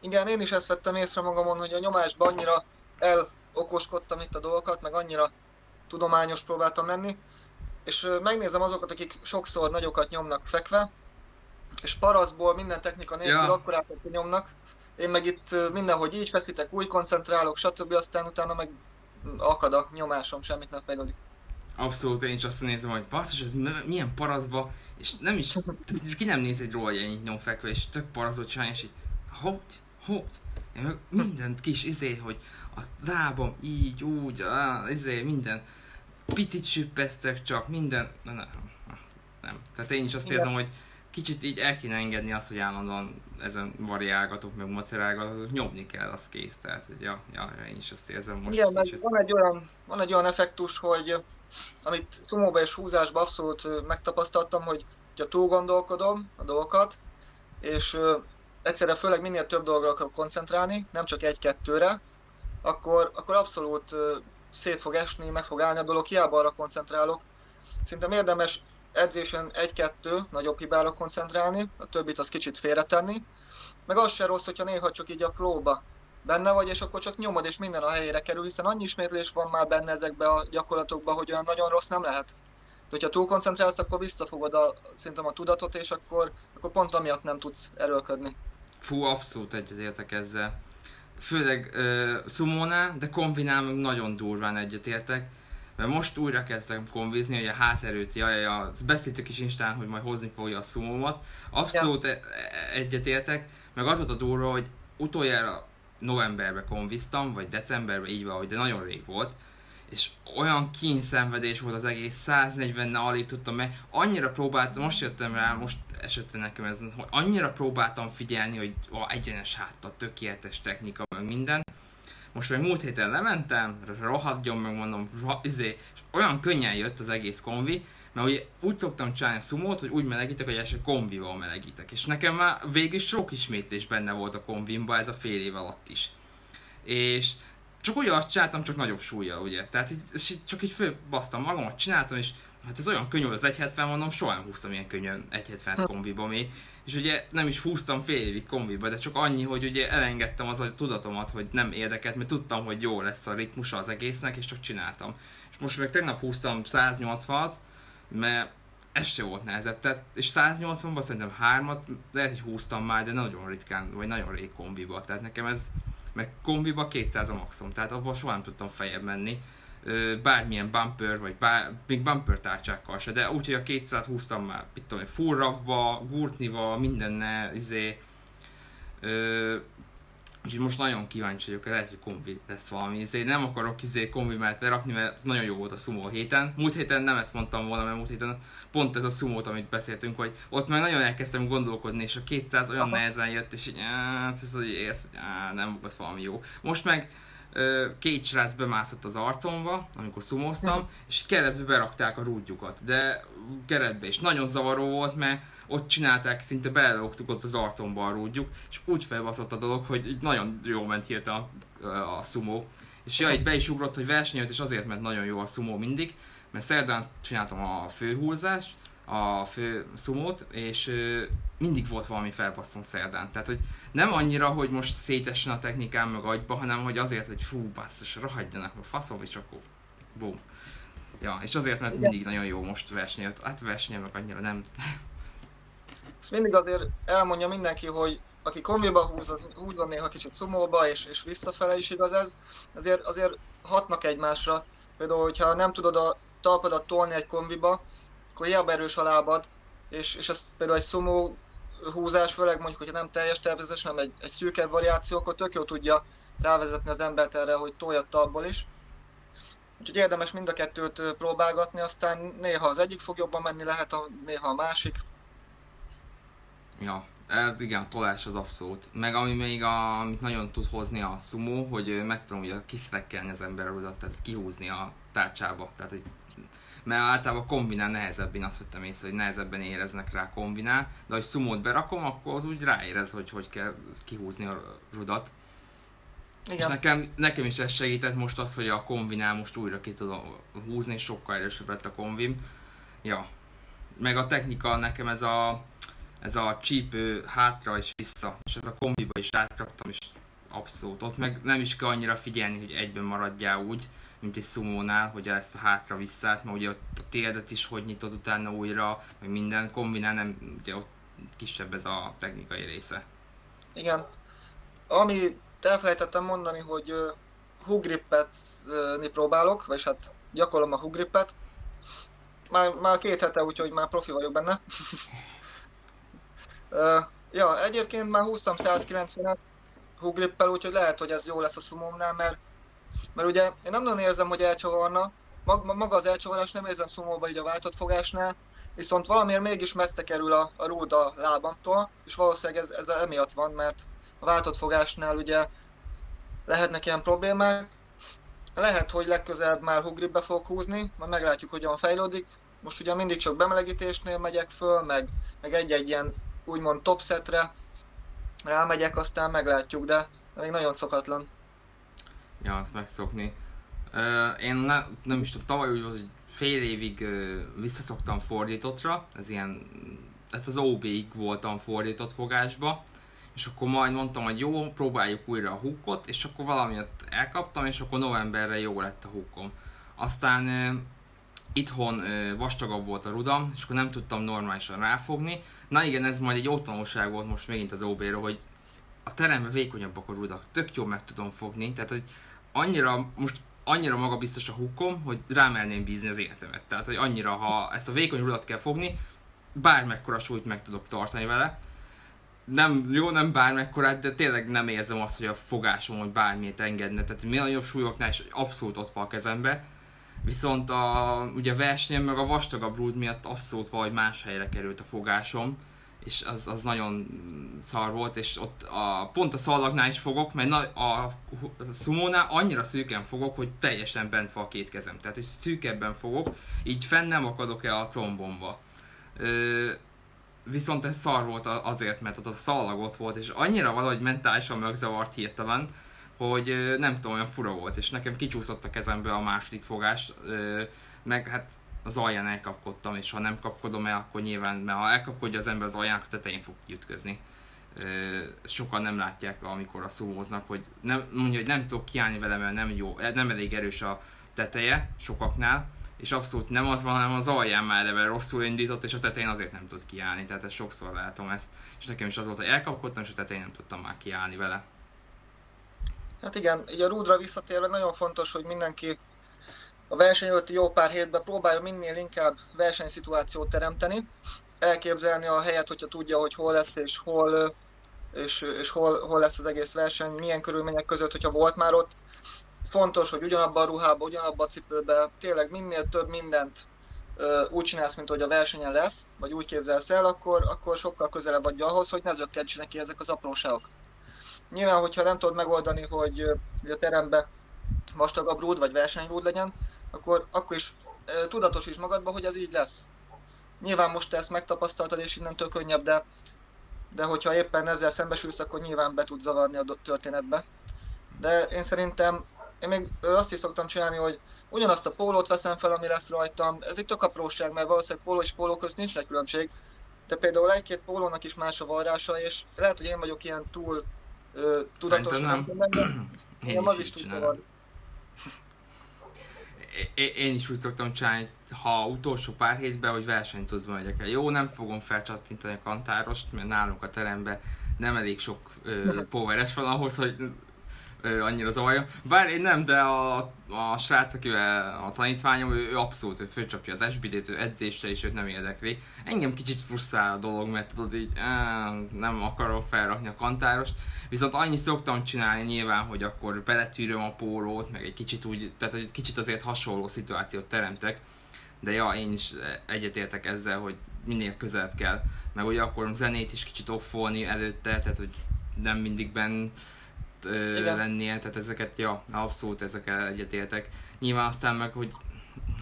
Igen, én is ezt vettem észre magamon, hogy a nyomásban annyira elokoskodtam itt a dolgokat, meg annyira tudományos próbáltam menni, és megnézem azokat, akik sokszor nagyokat nyomnak fekve, és paraszból minden technika nélkül ja. akkor nyomnak, én meg itt mindenhogy így feszítek, új koncentrálok, stb. aztán utána meg akad a nyomásom, semmit nem fejlődik. Abszolút, én is azt nézem, hogy basszus, ez milyen paraszba, és nem is, ki nem néz egy róla, hogy ennyit nyom fekve, és tök paraszot csinálni, és így, hogy, hogy, én meg mindent kis izé, hogy a lábam így, úgy, á, izé, minden, picit süppesztek csak, minden, nem, nem, nem. Tehát én is azt érzem, hogy kicsit így el kéne engedni azt, hogy állandóan ezen variálgatok, meg macerálgatok, nyomni kell, az kész. Tehát, hogy ja, ja, én is azt érzem most. Igen, kicsit. van egy olyan, van egy olyan effektus, hogy amit szumóba és húzásba abszolút megtapasztaltam, hogy ha túl gondolkodom a dolgokat, és egyszerre főleg minél több dolgra akarok koncentrálni, nem csak egy-kettőre, akkor, akkor abszolút szét fog esni, meg fog állni a dolog, hiába arra koncentrálok. Szerintem érdemes edzésen egy-kettő nagyobb hibára koncentrálni, a többit az kicsit félretenni, meg az se rossz, hogyha néha csak így a flowba benne vagy, és akkor csak nyomod, és minden a helyére kerül, hiszen annyi ismétlés van már benne ezekbe a gyakorlatokba, hogy olyan nagyon rossz nem lehet. De hogyha túl koncentrálsz, akkor visszafogod a, szerintem a tudatot, és akkor, akkor pont amiatt nem tudsz erőlködni. Fú, abszolút egyetértek ezzel. Főleg uh, szumónál, de kombinál meg nagyon durván egyetértek. Mert most újra kezdtem konvizni, hogy a háterőt, jaj, ja, beszéltük is Instán, hogy majd hozni fogja a szumómat. Abszolút ja. E-, e-, egyetértek, meg az volt a durva, hogy utoljára novemberben konviztam, vagy decemberben, így van, de nagyon rég volt, és olyan kínszenvedés volt az egész, 140 ne alig tudtam meg, annyira próbáltam, most jöttem rá, most esett nekem ez, hogy annyira próbáltam figyelni, hogy ó, egyenes háttal, tökéletes technika, meg minden, most meg múlt héten lementem, rohadjon meg mondom, izé, és olyan könnyen jött az egész konvi, mert ugye úgy szoktam csinálni szumót, hogy úgy melegítek, hogy első kombival melegítek. És nekem már végig sok ismétlés benne volt a kombimba, ez a fél év alatt is. És csak úgy azt csináltam, csak nagyobb súlya, ugye. Tehát így, és csak így fölbasztam magamat, csináltam, és hát ez olyan könnyű, az 170 mondom, soha nem húztam ilyen könnyen 170 kombiba még. És ugye nem is húztam fél évig kombiba, de csak annyi, hogy ugye elengedtem az a tudatomat, hogy nem érdekelt, mert tudtam, hogy jó lesz a ritmusa az egésznek, és csak csináltam. És most meg tegnap húztam 180-at, mert ez se volt nehezebb. Tehát, és 180-ban szerintem hármat, lehet, hogy húztam már, de nagyon ritkán, vagy nagyon rég kombiba. Tehát nekem ez, meg kombiba 200 a maximum, tehát abban soha nem tudtam fejebb menni. Bármilyen bumper, vagy bár, még bumper tárcsákkal se, de úgyhogy a 200 húztam már, mit tudom, full ravba, mindennel, izé, Úgyhogy most nagyon kíváncsi vagyok, lehet, hogy kombi lesz valami. Ezért nem akarok izé kombi mellett lerakni, mert nagyon jó volt a sumo héten. Múlt héten nem ezt mondtam volna, mert múlt héten pont ez a sumo amit beszéltünk, hogy ott már nagyon elkezdtem gondolkodni, és a 200 olyan Aha. nehezen jött, és így, hát, ez hogy érsz, hogy á, nem volt valami jó. Most meg két srác bemászott az arcomba, amikor szumoztam, és keresztbe berakták a rúdjukat, de keretbe is nagyon zavaró volt, mert ott csinálták, szinte belelógtuk ott az arcomba a rúdjuk, és úgy felbaszott a dolog, hogy így nagyon jó ment hírt a, a sumo. És ja, itt be is ugrott, hogy versenyelt, és azért, mert nagyon jó a sumo mindig, mert szerdán csináltam a főhúzást, a fő szumót, és ö, mindig volt valami felpasszon szerdán. Tehát, hogy nem annyira, hogy most szétessen a technikám meg agyba, hanem hogy azért, hogy fú, basszus, rohadjanak, meg faszom, és akkor bum. Ja, és azért, mert mindig nagyon jó most versenyel. Hát versenyel meg annyira nem. Ezt mindig azért elmondja mindenki, hogy aki kombiba húz, az húzzon néha kicsit szumóba, és, és visszafele is igaz ez, azért, azért hatnak egymásra. Például, hogyha nem tudod a talpadat tolni egy kombiba, akkor hiába erős a lábad, és, és ez például egy szumó húzás, főleg mondjuk, hogyha nem teljes tervezés, hanem egy, egy szűkebb variáció, akkor tök jó tudja rávezetni az embert erre, hogy tolja abból is. Úgyhogy érdemes mind a kettőt próbálgatni, aztán néha az egyik fog jobban menni, lehet a, néha a másik. Ja, ez igen, a tolás az abszolút. Meg ami még, a, amit nagyon tud hozni a sumo, hogy megtanulja kiszrekkelni az emberudat, tehát kihúzni a tárcsába. Tehát, hogy mert általában kombinál nehezebb, én azt vettem észre, hogy nehezebben éreznek rá kombinál, de ha szumót berakom, akkor az úgy ráérez, hogy hogy kell kihúzni a rudat. Igen. És nekem, nekem is ez segített most az, hogy a kombinál most újra ki tudom húzni, és sokkal erősebb lett a konvim. Ja. Meg a technika nekem ez a, ez a csípő hátra és vissza, és ez a kombiba is átraktam, és abszolút. Ott meg nem is kell annyira figyelni, hogy egyben maradjál úgy, mint egy szumónál, hogy ezt a hátra visszát, mert ugye ott a térdet is hogy nyitod utána újra, meg minden kombinál, nem, ugye ott kisebb ez a technikai része. Igen. Ami elfelejtettem mondani, hogy hugrippet próbálok, vagy hát gyakorlom a hugrippet. Már, már két hete, úgyhogy már profi vagyok benne. Uh, ja, egyébként már húztam 190-et hugrippel, úgyhogy lehet, hogy ez jó lesz a szumómnál, mert mert ugye én nem nagyon érzem, hogy elcsavarna, maga az elcsavarás nem érzem szomóba így a váltott fogásnál, viszont valamiért mégis messze kerül a, a rúd a lábamtól, és valószínűleg ez, ez emiatt van, mert a váltott fogásnál ugye lehetnek ilyen problémák. Lehet, hogy legközelebb már hugribbe fog húzni, majd meglátjuk, hogyan fejlődik. Most ugye mindig csak bemelegítésnél megyek föl, meg, meg egy-egy ilyen úgymond top setre rámegyek, aztán meglátjuk, de még nagyon szokatlan ja, azt megszokni. Én ne, nem is tudom, tavaly úgy volt, hogy fél évig uh, visszaszoktam fordítottra, ez ilyen, hát az OB-ig voltam fordított fogásba, és akkor majd mondtam, hogy jó, próbáljuk újra a húkot, és akkor valamiért elkaptam, és akkor novemberre jó lett a húkom. Aztán itthon vastagabb volt a rudam, és akkor nem tudtam normálisan ráfogni. Na igen, ez majd egy jó tanulság volt most megint az OB-ről, hogy a teremben vékonyabbak a rudak, tök jó meg tudom fogni, tehát hogy annyira, most annyira magabiztos a hukom, hogy rámerném bízni az életemet. Tehát, hogy annyira, ha ezt a vékony rudat kell fogni, bármekkora súlyt meg tudok tartani vele. Nem, jó, nem bármekkorát, de tényleg nem érzem azt, hogy a fogásom, hogy bármilyet engedne. Tehát mi nagyobb súlyoknál is abszolút ott van a kezembe. Viszont a, ugye a versenyen meg a vastagabb rúd miatt abszolút valahogy más helyre került a fogásom és az, az nagyon szar volt, és ott a, pont a szalagnál is fogok, mert na, a, a szumónál annyira szűken fogok, hogy teljesen bent van a két kezem. Tehát és szűkebben fogok, így fenn nem akadok el a combomba. Ö, viszont ez szar volt azért, mert ott a szalag ott volt, és annyira valahogy mentálisan megzavart hirtelen, hogy nem tudom, olyan fura volt, és nekem kicsúszott a kezembe a második fogás, meg hát az alján elkapkodtam, és ha nem kapkodom el, akkor nyilván, mert ha elkapkodja az ember az alján, akkor tetején fog kiütközni. Sokan nem látják, amikor a szumóznak, hogy nem, mondja, hogy nem tudok kiállni vele, mert nem jó, nem elég erős a teteje sokaknál, és abszolút nem az van, hanem az alján már eleve rosszul indított, és a tetején azért nem tud kiállni, tehát ezt sokszor látom ezt, és nekem is az volt, hogy elkapkodtam, és a tetején nem tudtam már kiállni vele. Hát igen, így a rúdra visszatérve nagyon fontos, hogy mindenki a verseny előtti jó pár hétben próbálja minél inkább versenyszituációt teremteni, elképzelni a helyet, hogyha tudja, hogy hol lesz és hol és, és hol, hol lesz az egész verseny, milyen körülmények között, hogyha volt már ott. Fontos, hogy ugyanabban a ruhában, ugyanabban a cipőben, tényleg minél több mindent úgy csinálsz, mint hogy a versenyen lesz, vagy úgy képzelsz el, akkor, akkor sokkal közelebb vagy ahhoz, hogy ne zökkentsenek ki ezek az apróságok. Nyilván, hogyha nem tudod megoldani, hogy, hogy a terembe vastagabb rúd vagy versenyrúd legyen, akkor, akkor is e, tudatosíts magadba, hogy ez így lesz. Nyilván most te ezt megtapasztaltad, és innentől könnyebb, de, de hogyha éppen ezzel szembesülsz, akkor nyilván be tud zavarni a történetbe. De én szerintem, én még azt is szoktam csinálni, hogy ugyanazt a pólót veszem fel, ami lesz rajtam. Ez egy tök apróság, mert valószínűleg póló és póló közt nincs egy különbség. De például egy-két pólónak is más a varrása, és lehet, hogy én vagyok ilyen túl tudatos. Nem. nem. Én, az is tud én is úgy szoktam csinálni, ha utolsó pár hétben, hogy versenyzőzve megyek el. Jó, nem fogom felcsattintani a kantárost, mert nálunk a teremben nem elég sok ö, poweres van ahhoz, hogy ö, annyira zavarja. Bár én nem, de a, a srác, akivel a tanítványom, ő, ő abszolút, ő fölcsapja az SBD-t, ő edzésre is őt nem érdekli. Engem kicsit frusztrál a dolog, mert tudod így, nem akarom felrakni a kantárost. Viszont annyit szoktam csinálni nyilván, hogy akkor beletűröm a pólót, meg egy kicsit úgy, tehát egy kicsit azért hasonló szituációt teremtek. De ja, én is egyetértek ezzel, hogy minél közelebb kell. Meg ugye akkor zenét is kicsit offolni előtte, tehát hogy nem mindig benn lennie, tehát ezeket, ja, abszolút ezekkel egyetértek. Nyilván aztán meg, hogy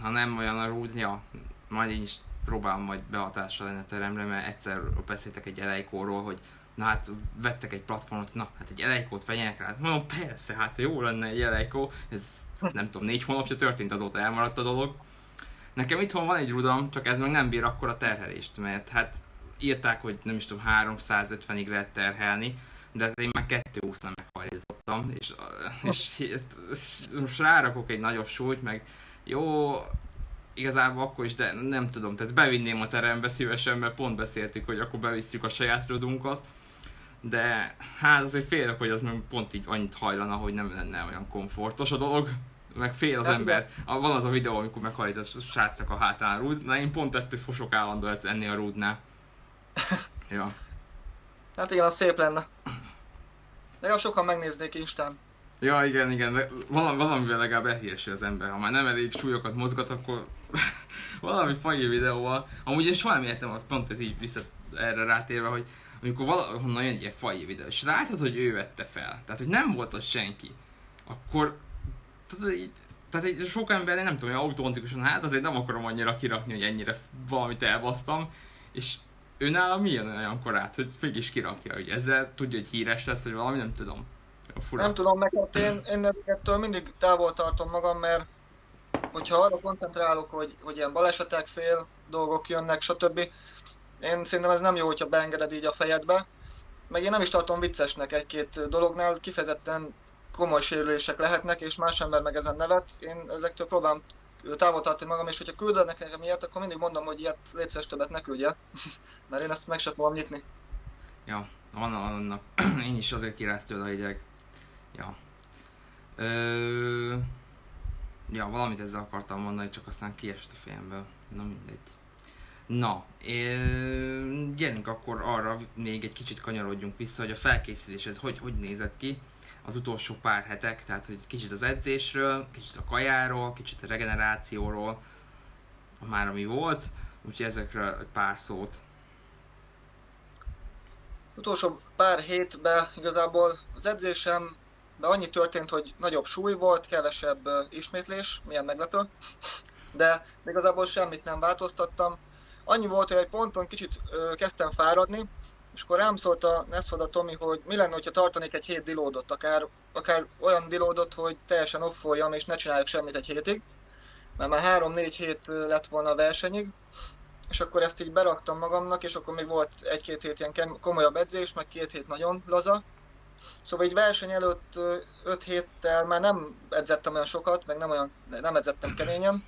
ha nem olyan a rúd, ja, majd én is próbálom majd behatásra lenni a teremre, mert egyszer beszéltek egy elejkóról, hogy na hát vettek egy platformot, na hát egy elejkót vegyenek rá. Mondom, persze, hát jó lenne egy elejkó, ez nem tudom, négy hónapja történt, azóta elmaradt a dolog. Nekem itthon van egy rudam, csak ez meg nem bír akkor a terhelést, mert hát írták, hogy nem is tudom, 350-ig lehet terhelni, de én már 220 nem meghajlítottam, és, és, és, most rárakok egy nagyobb súlyt, meg jó, igazából akkor is, de nem tudom, tehát bevinném a terembe szívesen, mert pont beszéltük, hogy akkor bevisszük a saját rodunkat, de hát azért félek, hogy az meg pont így annyit hajlana, hogy nem lenne olyan komfortos a dolog, meg fél az hát, ember. A, van az a videó, amikor meghajlít a srácnak a hátán a rúd, na én pont ettől fosok állandó ennél a rúdnál. ja. Hát igen, az szép lenne. Legalább sokan megnéznék Instán. Ja, igen, igen, valami, valamivel legalább elhíresi az ember. Ha már nem elég súlyokat mozgat, akkor valami fai videóval. Amúgy én soha nem értem, az pont ez így vissza erre rátérve, hogy amikor valahonnan jön egy ilyen fai videó, és látod, hogy ő vette fel, tehát hogy nem volt ott senki, akkor tehát egy sok ember, nem tudom, hogy automatikusan, hát azért nem akarom annyira kirakni, hogy ennyire valamit elbasztam, és ő nála mi jön olyankor át, hogy fél is kirakja, hogy ezzel tudja, hogy híres lesz, vagy valami, nem tudom. Fura. Nem tudom, hát én, én ettől mindig távol tartom magam, mert hogyha arra koncentrálok, hogy, hogy ilyen balesetek, fél dolgok jönnek, stb. Én szerintem ez nem jó, hogyha beengeded így a fejedbe. Meg én nem is tartom viccesnek egy-két dolognál, kifejezetten komoly sérülések lehetnek, és más ember meg ezen nevet. Én ezektől próbálom távol tartani magam, és hogyha küldenek nekem ilyet, akkor mindig mondom, hogy ilyet létszeres többet ne küldje, mert én ezt meg sem fogom nyitni. Ja, van annak. én is azért kirász tőle a hideg. Ja. Ö... Ja, valamit ezzel akartam mondani, csak aztán kiesett a fejemből. Na mindegy. Na, gyerünk akkor arra még egy kicsit kanyarodjunk vissza, hogy a felkészülésed hogy, hogy nézett ki az utolsó pár hetek, tehát hogy kicsit az edzésről, kicsit a kajáról, kicsit a regenerációról, már ami volt, úgyhogy ezekről egy pár szót. Az utolsó pár hétben igazából az edzésem de annyi történt, hogy nagyobb súly volt, kevesebb ismétlés, milyen meglepő, de igazából semmit nem változtattam. Annyi volt, hogy egy ponton kicsit kezdtem fáradni, és akkor rám szólt a Nesford Tomi, hogy mi lenne, ha tartanék egy hét dilódot, akár, akár olyan dilódot, hogy teljesen offoljam, és ne csináljak semmit egy hétig, mert már 3-4 hét lett volna a versenyig, és akkor ezt így beraktam magamnak, és akkor még volt egy-két hét ilyen komolyabb edzés, meg két hét nagyon laza, Szóval egy verseny előtt 5 héttel már nem edzettem olyan sokat, meg nem, olyan, nem edzettem keményen.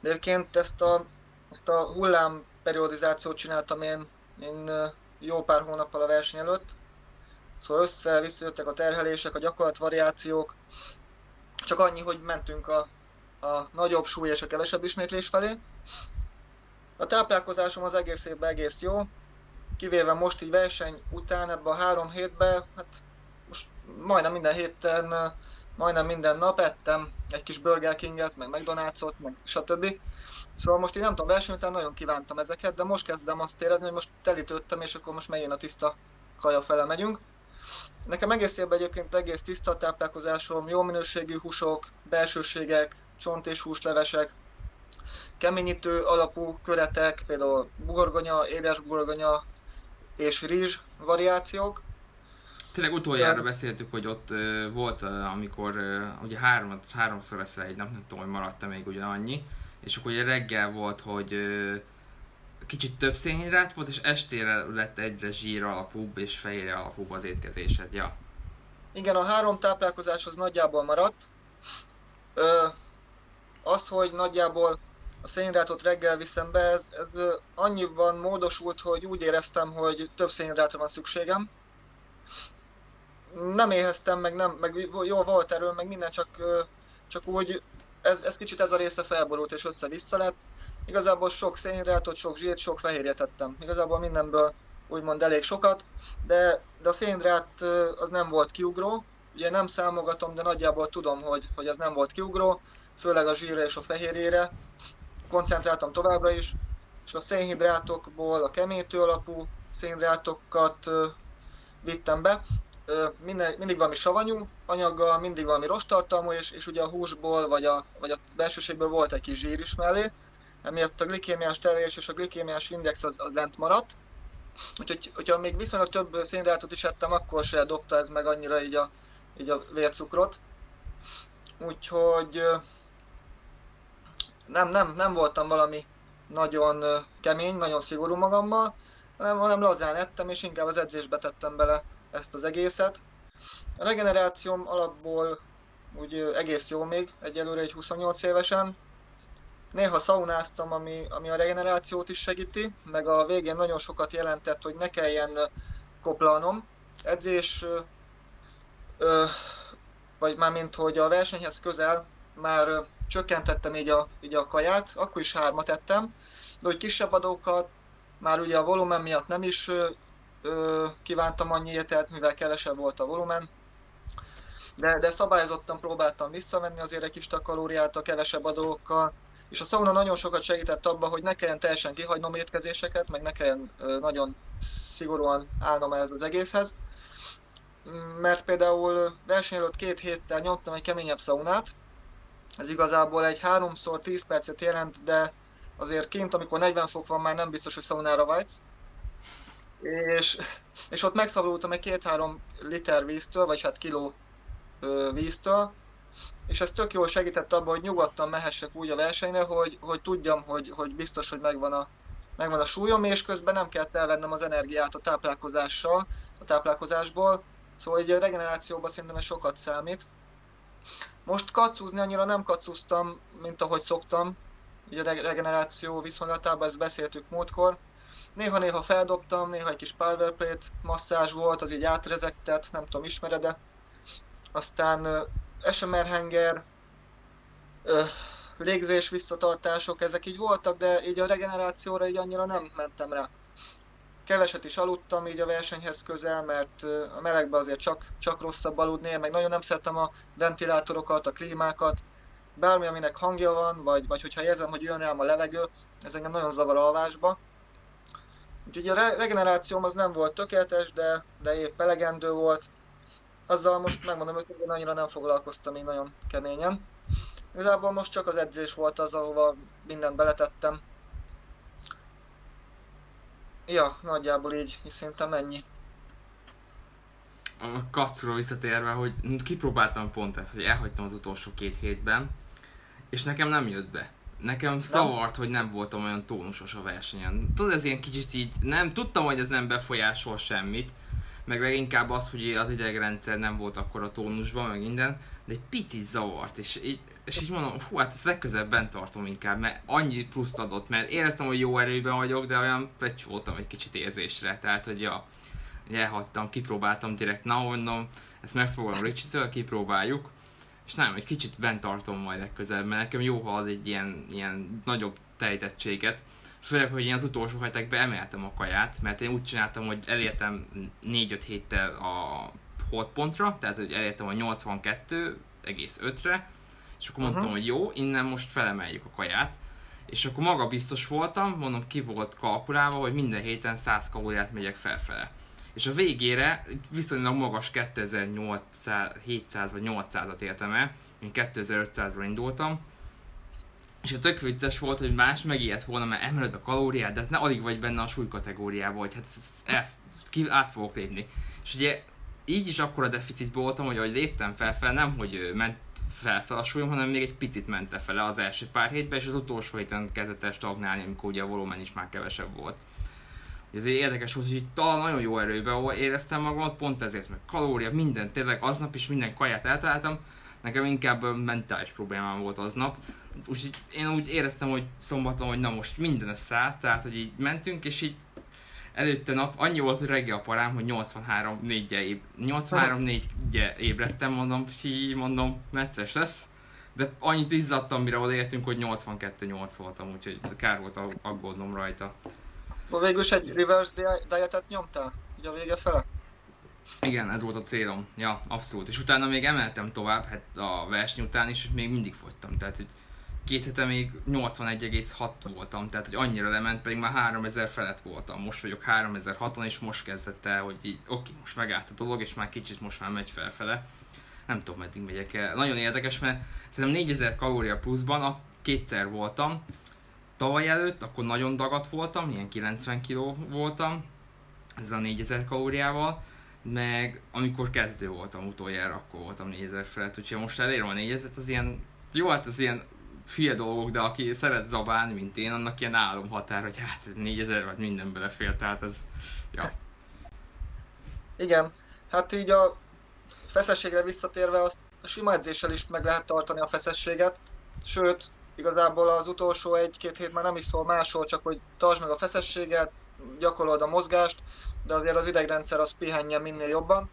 De egyébként ezt a, ezt a hullám periodizációt csináltam én, én jó pár hónappal a verseny előtt. Szóval össze-visszajöttek a terhelések, a gyakorlatvariációk. Csak annyi, hogy mentünk a, a nagyobb súly és a kevesebb ismétlés felé. A táplálkozásom az egész évben egész jó. kivéve most így verseny után ebben a három hétben, hát most majdnem minden héten, majdnem minden nap ettem egy kis Burger Kinget, meg McDonald's-ot, meg stb. Szóval most én nem tudom, verseny után nagyon kívántam ezeket, de most kezdem azt érezni, hogy most telítődtem, és akkor most megint a tiszta kaja fele megyünk. Nekem egész évben egyébként egész tiszta táplálkozásom, jó minőségű húsok, belsőségek, csont és húslevesek, keményítő alapú köretek, például bugorgonya, édes bugorgonya és rizs variációk. Tényleg utoljára beszéltük, hogy ott volt, amikor ugye három, háromszor eszel egy nap, nem tudom, hogy maradt még ugye annyi, és akkor ugye reggel volt, hogy kicsit több szénhidrát volt, és estére lett egyre zsír alapúbb és fehérje alapúbb az étkezésed, ja. Igen, a három táplálkozás az nagyjából maradt. Ö, az, hogy nagyjából a szénhidrátot reggel viszem be, ez, ez annyiban módosult, hogy úgy éreztem, hogy több szénhidrátra van szükségem. Nem éheztem, meg, nem, meg jó volt erről, meg minden, csak, csak úgy ez, ez kicsit ez a része felborult és össze-vissza lett. Igazából sok szénhidrátot, sok zsírt, sok fehérjet tettem. Igazából mindenből úgymond elég sokat, de, de a szénhidrát az nem volt kiugró. Ugye nem számogatom, de nagyjából tudom, hogy, hogy az nem volt kiugró, főleg a zsírra és a fehérjére. Koncentráltam továbbra is, és a szénhidrátokból a keményítő alapú szénhidrátokat vittem be, minden, mindig valami savanyú anyaggal, mindig valami rostartalmú, és, és ugye a húsból vagy a, vagy a belsőségből volt egy kis zsír is mellé, emiatt a glikémiás terhelés és a glikémiás index az, az lent maradt. Úgyhogy, hogyha még viszonylag több szénhidrátot is ettem, akkor se dobta ez meg annyira így a, így a vércukrot. Úgyhogy nem, nem, nem voltam valami nagyon kemény, nagyon szigorú magammal, hanem, hanem lazán ettem, és inkább az edzésbe tettem bele ezt az egészet. A regenerációm alapból úgy egész jó még, egyelőre egy 28 évesen. Néha szaunáztam, ami, ami a regenerációt is segíti, meg a végén nagyon sokat jelentett, hogy ne kelljen koplalnom. Edzés, ö, vagy már mint hogy a versenyhez közel már csökkentettem így a, így a kaját, akkor is hármat ettem, de hogy kisebb adókat, már ugye a volumen miatt nem is ö, kívántam annyi ételt, mivel kevesebb volt a volumen. De, de szabályozottan próbáltam visszavenni azért egy kis kalóriát a kevesebb adókkal, és a sauna nagyon sokat segített abban, hogy ne kelljen teljesen kihagynom étkezéseket, meg ne kelljen ö, nagyon szigorúan állnom ehhez az egészhez. Mert például verseny előtt két héttel nyomtam egy keményebb szaunát, ez igazából egy 3x 10 percet jelent, de azért kint, amikor 40 fok van, már nem biztos, hogy szaunára vágysz és, és ott megszabadultam egy két-három liter víztől, vagy hát kiló víztől, és ez tök jól segített abban, hogy nyugodtan mehessek úgy a versenyre, hogy, hogy tudjam, hogy, hogy biztos, hogy megvan a, megvan a súlyom, és közben nem kell elvennem az energiát a táplálkozással, a táplálkozásból, szóval egy regenerációban szerintem ez sokat számít. Most kacúzni annyira nem kacúztam, mint ahogy szoktam, így a regeneráció viszonylatában, ezt beszéltük múltkor, Néha-néha feldobtam, néha egy kis power plate masszázs volt, az így átrezegtett, nem tudom, ismered-e. Aztán uh, SMR henger, uh, légzés visszatartások, ezek így voltak, de így a regenerációra így annyira nem mentem rá. Keveset is aludtam így a versenyhez közel, mert a melegbe azért csak, csak rosszabb aludni, meg nagyon nem szeretem a ventilátorokat, a klímákat, bármi, aminek hangja van, vagy, vagy hogyha érzem, hogy jön rám a levegő, ez engem nagyon zavar alvásba. Úgyhogy a regenerációm az nem volt tökéletes, de, de épp elegendő volt. Azzal most megmondom hogy én annyira nem foglalkoztam így nagyon keményen. Igazából most csak az edzés volt az, ahova mindent beletettem. Ja, nagyjából így, és szerintem ennyi. A kacról visszatérve, hogy kipróbáltam pont ezt, hogy elhagytam az utolsó két hétben, és nekem nem jött be nekem zavart, hogy nem voltam olyan tónusos a versenyen. Tudod, ez ilyen kicsit így, nem, tudtam, hogy ez nem befolyásol semmit, meg leginkább az, hogy az idegrendszer nem volt akkor a tónusban, meg minden, de egy picit zavart, és így, és így mondom, fú, hát ezt legközelebb bent tartom inkább, mert annyi pluszt adott, mert éreztem, hogy jó erőben vagyok, de olyan voltam egy kicsit érzésre, tehát, hogy ja, elhagytam, kipróbáltam direkt, na mondom, ezt megfogom Richie-től, kipróbáljuk, és nem, egy kicsit bent tartom majd legközelebb, mert nekem jó, ha az egy ilyen, ilyen nagyobb telítettséget. Főleg, hogy én az utolsó hetekben emeltem a kaját, mert én úgy csináltam, hogy elértem 4-5 héttel a holdpontra, tehát hogy elértem a 82,5-re, és akkor mondtam, uh-huh. hogy jó, innen most felemeljük a kaját. És akkor maga biztos voltam, mondom, ki volt kalkulálva, hogy minden héten 100 kalóriát megyek felfele. És a végére viszonylag magas 2700 vagy 800-at értem el, én 2500-ról indultam, és a tök vicces volt, hogy más megijedt volna, mert emeled a kalóriát, de ez ne alig vagy benne a súlykategóriában, hogy hát ezt, el, ki, át fogok lépni. És ugye így is akkora deficitben voltam, hogy ahogy léptem felfel, nem hogy ment felfel a súlyom, hanem még egy picit ment lefele az első pár hétben, és az utolsó héten kezdett el stagnálni, amikor ugye a volumen is már kevesebb volt. Ezért érdekes volt, hogy itt talán nagyon jó erőben éreztem magamat, pont ezért, meg kalória, minden, tényleg aznap is minden kaját eltaláltam, nekem inkább mentális problémám volt aznap. Úgyhogy én úgy éreztem, hogy szombaton, hogy na most minden szállt, tehát hogy így mentünk, és így előtte nap annyi volt, hogy reggel parám, hogy 83 4 éb, 83 4 ébredtem, mondom, hi, mondom, necces lesz. De annyit izzadtam, mire oda értünk, hogy 82-8 voltam, úgyhogy kár volt aggódnom rajta. Végül is egy reverse dietet nyomtál? Ugye a vége fele? Igen, ez volt a célom. Ja, abszolút. És utána még emeltem tovább, hát a verseny után is, és még mindig fogytam. Tehát, hogy két hete még 81,6 voltam, tehát hogy annyira lement, pedig már 3000 felett voltam. Most vagyok 3006-on, és most kezdett el, hogy így, oké, most megállt a dolog, és már kicsit most már megy felfele. Nem tudom, meddig megyek el. Nagyon érdekes, mert szerintem 4000 kalória pluszban a kétszer voltam. Tavaly előtt, akkor nagyon dagat voltam, ilyen 90 kg voltam, ez a 4000 kalóriával meg amikor kezdő voltam utoljára, akkor voltam 4000 felett, úgyhogy most elérem a 4000 az ilyen, jó, hát az ilyen fie dolgok, de aki szeret zabálni, mint én, annak ilyen álomhatár, hogy hát ez 4000 vagy minden belefér, tehát ez, ja. Igen, hát így a feszességre visszatérve, azt a sima edzéssel is meg lehet tartani a feszességet, sőt, igazából az utolsó egy-két hét már nem is szól másról, csak hogy tartsd meg a feszességet, gyakorolod a mozgást, de azért az idegrendszer az pihenjen minél jobban.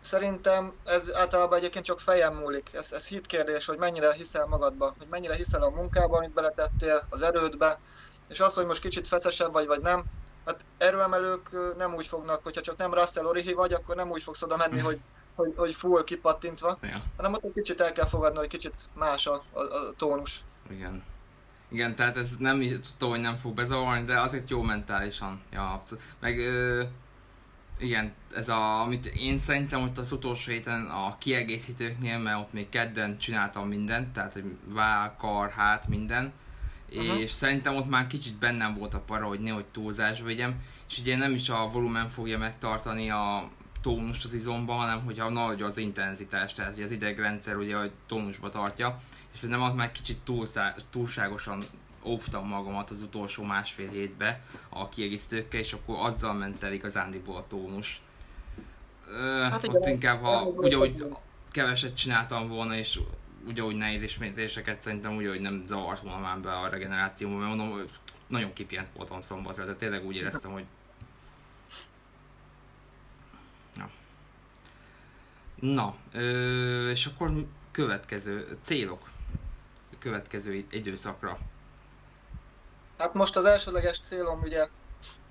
Szerintem ez általában egyébként csak fejem múlik. Ez, ez hit kérdés, hogy mennyire hiszel magadba, hogy mennyire hiszel a munkába, amit beletettél, az erődbe, és az, hogy most kicsit feszesebb vagy, vagy nem, hát erőemelők nem úgy fognak, hogyha csak nem Russell Orihi vagy, akkor nem úgy fogsz oda menni, hogy, hogy, hogy full kipattintva, ja. hanem ott egy kicsit el kell fogadni, hogy kicsit más a, a, a tónus. Igen. Igen, tehát ez nem tudtam, hogy nem fog bezavarni, de azért jó mentálisan. Ja, abszolút. Meg ö, igen, ez a, amit én szerintem ott az utolsó héten a kiegészítőknél, mert ott még kedden csináltam mindent, tehát hogy váll, kar, hát, minden, uh-huh. és szerintem ott már kicsit bennem volt a para, hogy nehogy túlzás vegyem, és ugye nem is a volumen fogja megtartani a tónust az izomban, hanem hogyha nagy az intenzitás, tehát hogy az idegrendszer ugye a tónusba tartja, és szerintem ott már kicsit túlszá, túlságosan óvtam magamat az utolsó másfél hétbe a kiegészítőkkel, és akkor azzal ment el igazándiból a tónus. Hát igen, ott inkább, ha ugyanúgy keveset csináltam volna, és ugyanúgy nehéz ismétléseket szerintem ugyanúgy nem zavart volna már be a regenerációba, mert mondom, nagyon kipient voltam szombatra, de tényleg úgy éreztem, hogy Na. Na, ö, és akkor következő célok következő időszakra. Hát most az elsődleges célom ugye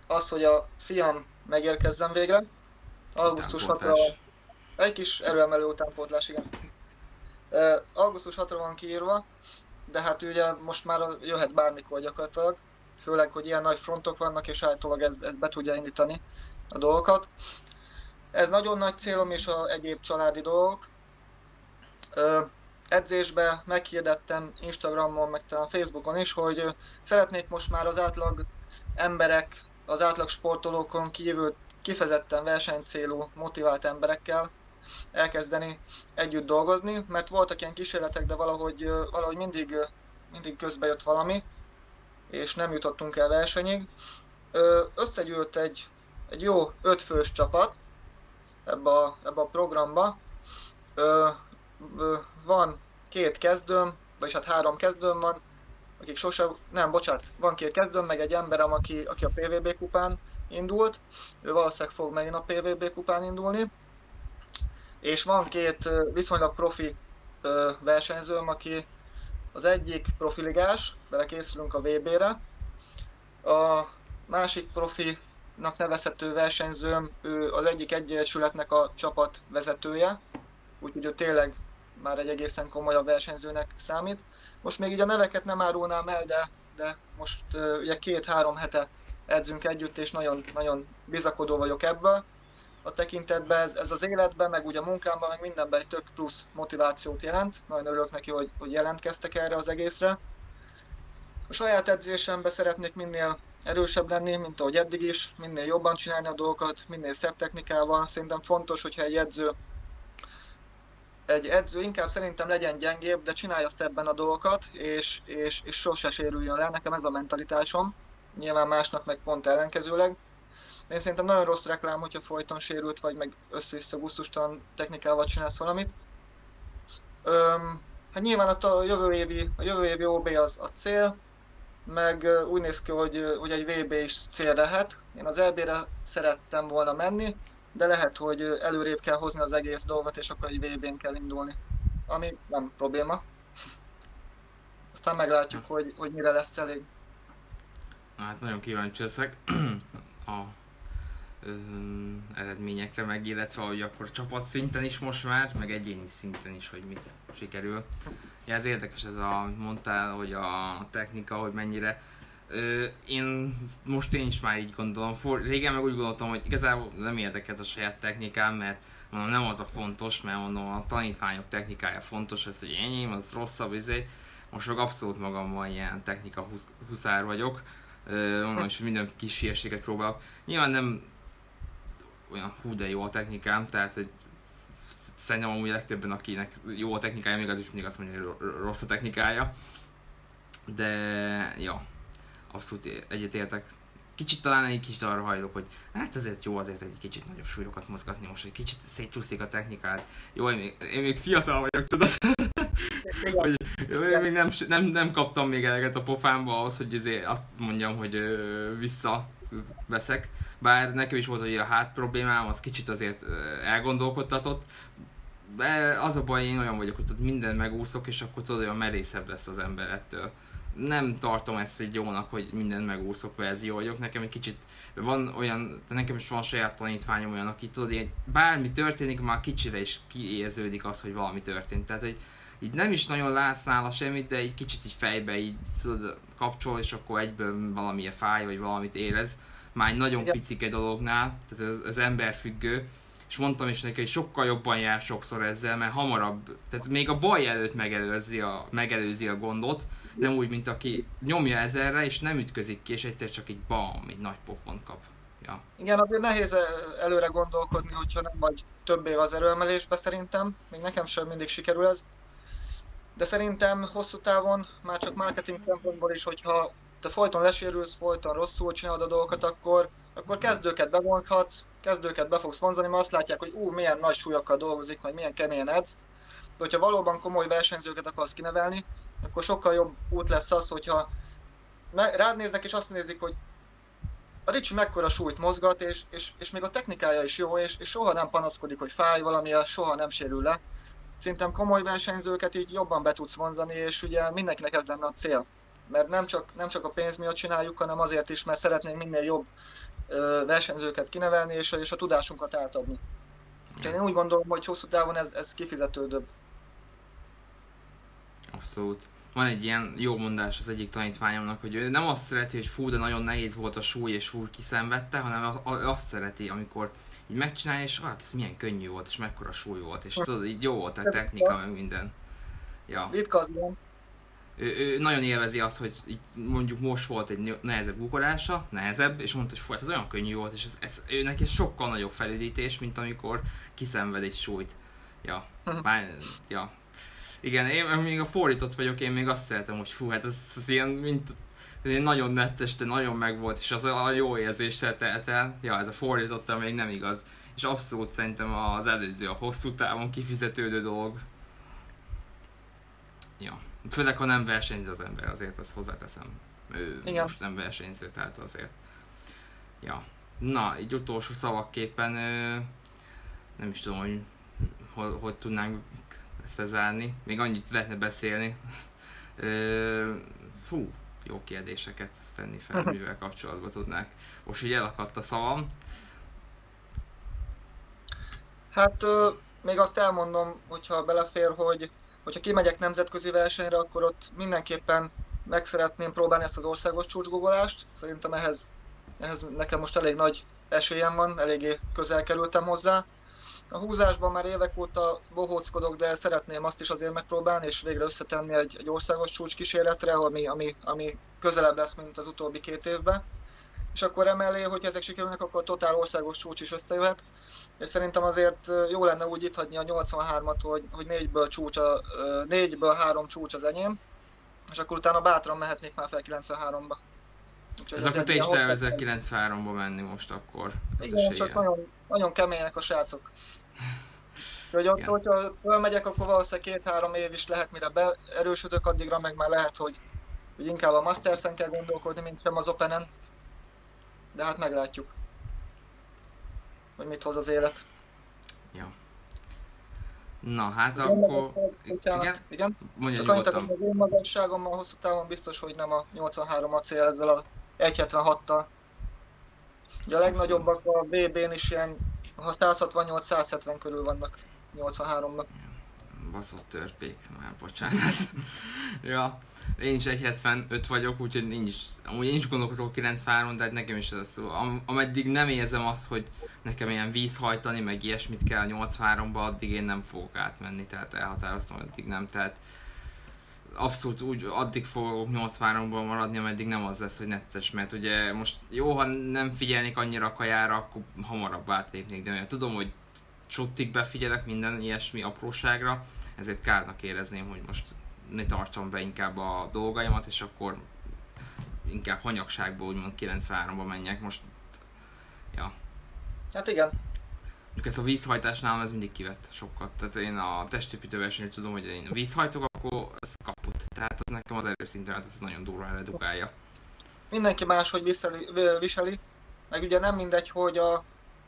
az, hogy a fiam megérkezzen végre. Augusztus 6-ra egy kis erőemelő utánpótlás, igen. Uh, augusztus 6-ra van kiírva, de hát ugye most már jöhet bármikor gyakorlatilag, főleg, hogy ilyen nagy frontok vannak, és állítólag ez, ez be tudja indítani a dolgokat. Ez nagyon nagy célom, és a egyéb családi dolgok. Uh, edzésbe meghirdettem Instagramon, meg talán Facebookon is, hogy szeretnék most már az átlag emberek, az átlag sportolókon kívül kifejezetten versenycélú, motivált emberekkel elkezdeni együtt dolgozni, mert voltak ilyen kísérletek, de valahogy, valahogy mindig, mindig közbe jött valami, és nem jutottunk el versenyig. Összegyűlt egy, egy jó ötfős csapat ebbe a, ebbe a programba, van két kezdőm, vagyis hát három kezdőm van, akik sose, nem, bocsánat, van két kezdőm, meg egy emberem, aki, aki a PVB kupán indult, ő valószínűleg fog megint a PVB kupán indulni, és van két viszonylag profi versenyzőm, aki az egyik profiligás, belekészülünk a VB-re, A másik profinak nevezhető versenyzőm, ő az egyik egyesületnek a csapat vezetője, úgyhogy ő tényleg már egy egészen komolyabb versenyzőnek számít. Most még így a neveket nem árulnám el, de, de most uh, ugye két-három hete edzünk együtt, és nagyon, nagyon bizakodó vagyok ebből. A tekintetben ez, ez az életben, meg ugye a munkámban, meg mindenben egy tök plusz motivációt jelent. Nagyon örülök neki, hogy, hogy jelentkeztek erre az egészre. A saját edzésemben szeretnék minél erősebb lenni, mint ahogy eddig is, minél jobban csinálni a dolgokat, minél szebb technikával. Szerintem fontos, hogyha egy edző egy edző inkább szerintem legyen gyengébb, de csinálja szebben a dolgokat, és, és, és sose sérüljön le. Nekem ez a mentalitásom. Nyilván másnak meg pont ellenkezőleg. Én szerintem nagyon rossz reklám, hogyha folyton sérült vagy, meg össze-vissza gusztustalan technikával csinálsz valamit. Öm, hát nyilván a jövő évi, a jövő évi OB az, az cél, meg úgy néz ki, hogy, hogy egy VB is cél lehet. Én az EB-re szerettem volna menni, de lehet, hogy előrébb kell hozni az egész dolgot, és akkor egy VB-n kell indulni. Ami nem probléma. Aztán meglátjuk, hogy, hogy mire lesz elég. Hát nagyon kíváncsi leszek a eredményekre, meg illetve hogy akkor csapat szinten is most már, meg egyéni szinten is, hogy mit sikerül. Ja, ez érdekes ez a, mondtál, hogy a technika, hogy mennyire Ö, én most én is már így gondolom. For, régen meg úgy gondoltam, hogy igazából nem érdekelt a saját technikám, mert mondom, nem az a fontos, mert mondom, a tanítványok technikája fontos, ez hogy enyém, az rosszabb, izé. Most meg abszolút magamban ilyen technika husz, huszár vagyok. Mondom, és minden kis hírséget próbálok. Nyilván nem olyan hú de jó a technikám, tehát hogy szerintem amúgy legtöbben, akinek jó a technikája, még az is mindig azt mondja, hogy rossz a technikája. De, ja, abszolút egyetértek. Kicsit talán egy kicsit arra hajlok, hogy hát azért jó azért egy kicsit nagyobb súlyokat mozgatni most, egy kicsit szétcsúszik a technikát. Jó, én még, én még fiatal vagyok, tudod? Hogy, még nem, nem, nem, kaptam még eleget a pofámba ahhoz, hogy azért azt mondjam, hogy vissza veszek. Bár nekem is volt, hogy a hát problémám, az kicsit azért elgondolkodtatott. De az a baj, én olyan vagyok, hogy tudod, minden megúszok, és akkor tudod, olyan merészebb lesz az ember ettől nem tartom ezt egy jónak, hogy minden megúszok verzió vagyok. Nekem egy kicsit van olyan, nekem is van saját tanítványom olyan, aki tudod, ilyen, bármi történik, már kicsire is kiérződik az, hogy valami történt. Tehát, hogy így nem is nagyon látsz nála semmit, de egy kicsit így fejbe így tudod, kapcsol, és akkor egyből valamilyen fáj, vagy valamit érez. Már egy nagyon picike dolognál, tehát ez, ez ember függő és mondtam is neki, hogy sokkal jobban jár sokszor ezzel, mert hamarabb, tehát még a baj előtt megelőzi a, megelőzi a gondot, nem úgy, mint aki nyomja ezerre, és nem ütközik ki, és egyszer csak egy bam, egy nagy pofont kap. Ja. Igen, azért nehéz előre gondolkodni, hogyha nem vagy több év az erőemelésbe szerintem, még nekem sem mindig sikerül ez. De szerintem hosszú távon, már csak marketing szempontból is, hogyha te folyton lesérülsz, folyton rosszul csinálod a dolgokat, akkor, akkor kezdőket bevonzhatsz, kezdőket be fogsz vonzani, mert azt látják, hogy ú, milyen nagy súlyokkal dolgozik, vagy milyen keményen edz. De hogyha valóban komoly versenyzőket akarsz kinevelni, akkor sokkal jobb út lesz az, hogyha rád néznek és azt nézik, hogy a Ricsi mekkora súlyt mozgat, és, és, és még a technikája is jó, és, és soha nem panaszkodik, hogy fáj valamire, soha nem sérül le. Szerintem komoly versenyzőket így jobban be tudsz vonzani, és ugye mindenkinek ez lenne a cél mert nem csak, nem csak a pénz miatt csináljuk, hanem azért is, mert szeretnénk minél jobb ö, versenyzőket kinevelni, és, és a tudásunkat átadni. Ja. Én úgy gondolom, hogy hosszú távon ez, ez kifizetődőbb. Abszolút. Van egy ilyen jó mondás az egyik tanítványomnak, hogy ő nem azt szereti, hogy fú, de nagyon nehéz volt a súly, és fú, kiszenvedte, hanem azt szereti, amikor így megcsinálja, és hát ez milyen könnyű volt, és mekkora súly volt, és tudod, így jó volt a technika, meg minden. Ja. Ritka az ilyen ő, ő nagyon élvezi azt, hogy így mondjuk most volt egy nehezebb gugolása, nehezebb, és mondta, hogy folyt, ez olyan könnyű volt, és ez, ez ő neki sokkal nagyobb felüdítés, mint amikor kiszenved egy súlyt. Ja, mhm. már, ja. Igen, én még a fordított vagyok, én még azt szeretem, hogy fú, hát ez, ez ilyen, mint ez nagyon nettes, de nagyon megvolt, és az a jó érzéssel telt el. Ja, ez a fordította még nem igaz. És abszolút szerintem az előző, a hosszú távon kifizetődő dolog. Ja. Főleg, ha nem versenyz az ember, azért ezt hozzáteszem. Ő Igen. most nem versenyző, tehát azért. Ja. Na, egy utolsó szavakképpen nem is tudom, hogy hogy, hogy tudnánk ezt zárni. Még annyit lehetne beszélni. fú, jó kérdéseket tenni fel, mivel kapcsolatban tudnák. Most így elakadt a szavam. Hát még azt elmondom, hogyha belefér, hogy hogyha kimegyek nemzetközi versenyre, akkor ott mindenképpen meg szeretném próbálni ezt az országos csúcsgogolást. Szerintem ehhez, ehhez nekem most elég nagy esélyem van, eléggé közel kerültem hozzá. A húzásban már évek óta bohóckodok, de szeretném azt is azért megpróbálni, és végre összetenni egy, egy országos csúcs kísérletre, ami, ami, ami közelebb lesz, mint az utóbbi két évben. És akkor emellé, hogy ezek sikerülnek, akkor a totál országos csúcs is összejöhet. És szerintem azért jó lenne úgy itt hagyni a 83-at, hogy, hogy négyből, csúcs a, négyből három csúcs az enyém, és akkor utána bátran mehetnék már fel 93-ba. Úgyhogy ez akkor te is tervezel 93-ba menni most akkor. Igen, csak nagyon, nagyon kemények a srácok. Hogy ott, hogyha fölmegyek, akkor valószínűleg két-három év is lehet, mire beerősödök, addigra meg már lehet, hogy, hogy inkább a Masters-en kell gondolkodni, mint sem az Open-en. De hát meglátjuk, hogy mit hoz az élet. Ja. Na, hát Igen, akkor... Bocsánat, igen? igen? Mondja Csak annyit, az én magasságommal hosszú távon biztos, hogy nem a 83 a cél ezzel a 176-tal. Ugye a legnagyobbak a VB-n is ilyen, ha 168-170 körül vannak 83-ban. Baszott törpék, már bocsánat. ja, én is 1,75 vagyok, úgyhogy nincs, amúgy én is gondolkozok 93 de hát nekem is ez szó. Am, ameddig nem érzem azt, hogy nekem ilyen vízhajtani, meg ilyesmit kell 83-ba, addig én nem fogok átmenni, tehát elhatároztam, addig nem, tehát abszolút úgy addig fogok 83-ban maradni, ameddig nem az lesz, hogy necces, mert ugye most jó, ha nem figyelnék annyira a kajára, akkor hamarabb átlépnék, de olyan tudom, hogy csottig befigyelek minden ilyesmi apróságra, ezért kárnak érezném, hogy most ne tartsam be inkább a dolgaimat, és akkor inkább hanyagságból úgymond 93-ba menjek. Most, ja. Hát igen. Mondjuk ez a vízhajtásnál ez mindig kivett sokat. Tehát én a testépítő versenyről tudom, hogy én vízhajtok, akkor ez kaput. Tehát az nekem az erőszintemet ez nagyon durván redukálja. Mindenki máshogy viseli, viseli, meg ugye nem mindegy, hogy a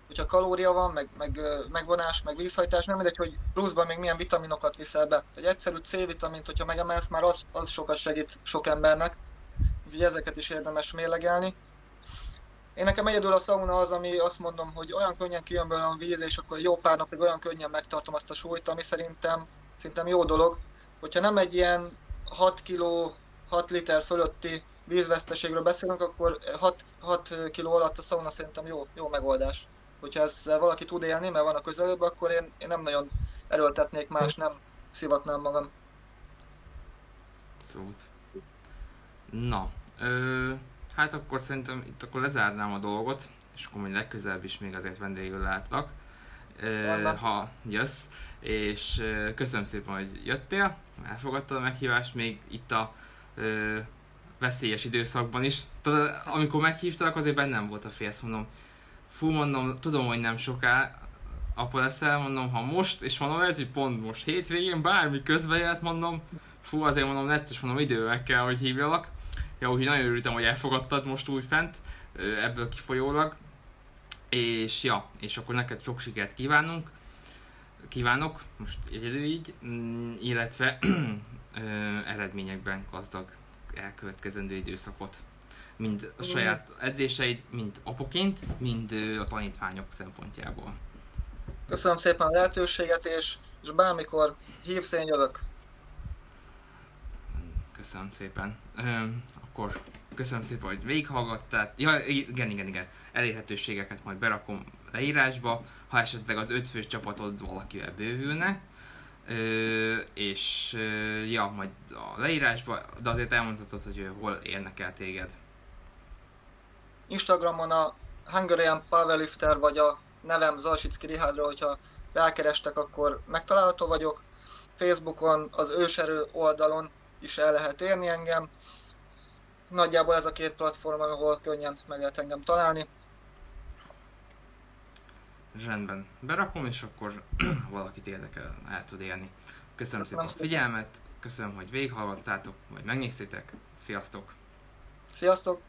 hogyha kalória van, meg, meg megvonás, meg vízhajtás, nem mindegy, hogy pluszban még milyen vitaminokat viszel be. Egy egyszerű C-vitamint, hogyha megemelsz, már az, az sokat segít sok embernek, úgyhogy ezeket is érdemes mérlegelni. Én nekem egyedül a sauna az, ami azt mondom, hogy olyan könnyen kijön belőle a víz, és akkor jó pár napig olyan könnyen megtartom azt a súlyt, ami szerintem, szerintem jó dolog. Hogyha nem egy ilyen 6 kg, 6 liter fölötti vízveszteségről beszélünk, akkor 6, 6 kg alatt a sauna szerintem jó, jó megoldás hogyha ezzel valaki tud élni, mert van a közelőbb, akkor én, én nem nagyon erőltetnék más, nem szivatnám magam. Szót. Na, ö, hát akkor szerintem itt akkor lezárnám a dolgot, és akkor majd legközelebb is még azért vendégül látlak, ö, ha jössz, és köszönöm szépen, hogy jöttél, elfogadtad a meghívást, még itt a ö, veszélyes időszakban is. Tudod, amikor meghívtalak, azért bennem volt a félsz, mondom, fú, mondom, tudom, hogy nem soká apa leszel, mondom, ha most, és mondom, ez, hogy pont most hétvégén bármi közben jöhet, mondom, fú, azért mondom, necces, mondom, idővel kell, hogy hívjalak. Ja, úgyhogy nagyon örültem, hogy elfogadtad most úgy fent, ebből kifolyólag. És ja, és akkor neked sok sikert kívánunk, kívánok, most egyedül így, mm, illetve eredményekben gazdag elkövetkezendő időszakot mind a saját edzéseid, mind apoként, mind a tanítványok szempontjából. Köszönöm szépen a lehetőséget, és, és bármikor hívsz, én jövök. Köszönöm szépen. Üm, akkor köszönöm szépen, hogy végighallgattál. Ja, igen, igen, igen. Elérhetőségeket majd berakom leírásba, ha esetleg az ötfős csapatod valakivel bővülne. Ö, és ö, ja, majd a leírásba, de azért elmondhatod, hogy hol érnek el téged. Instagramon a Hungarian Powerlifter vagy a nevem Zalsicki Rihádra, hogyha rákerestek, akkor megtalálható vagyok. Facebookon, az őserő oldalon is el lehet érni engem. Nagyjából ez a két platform, ahol könnyen meg lehet engem találni. Rendben. Berakom, és akkor valakit érdekel, el tud érni. Köszönöm, köszönöm szépen a figyelmet, köszönöm, hogy végighallgattátok, vagy megnéztétek. Sziasztok! Sziasztok!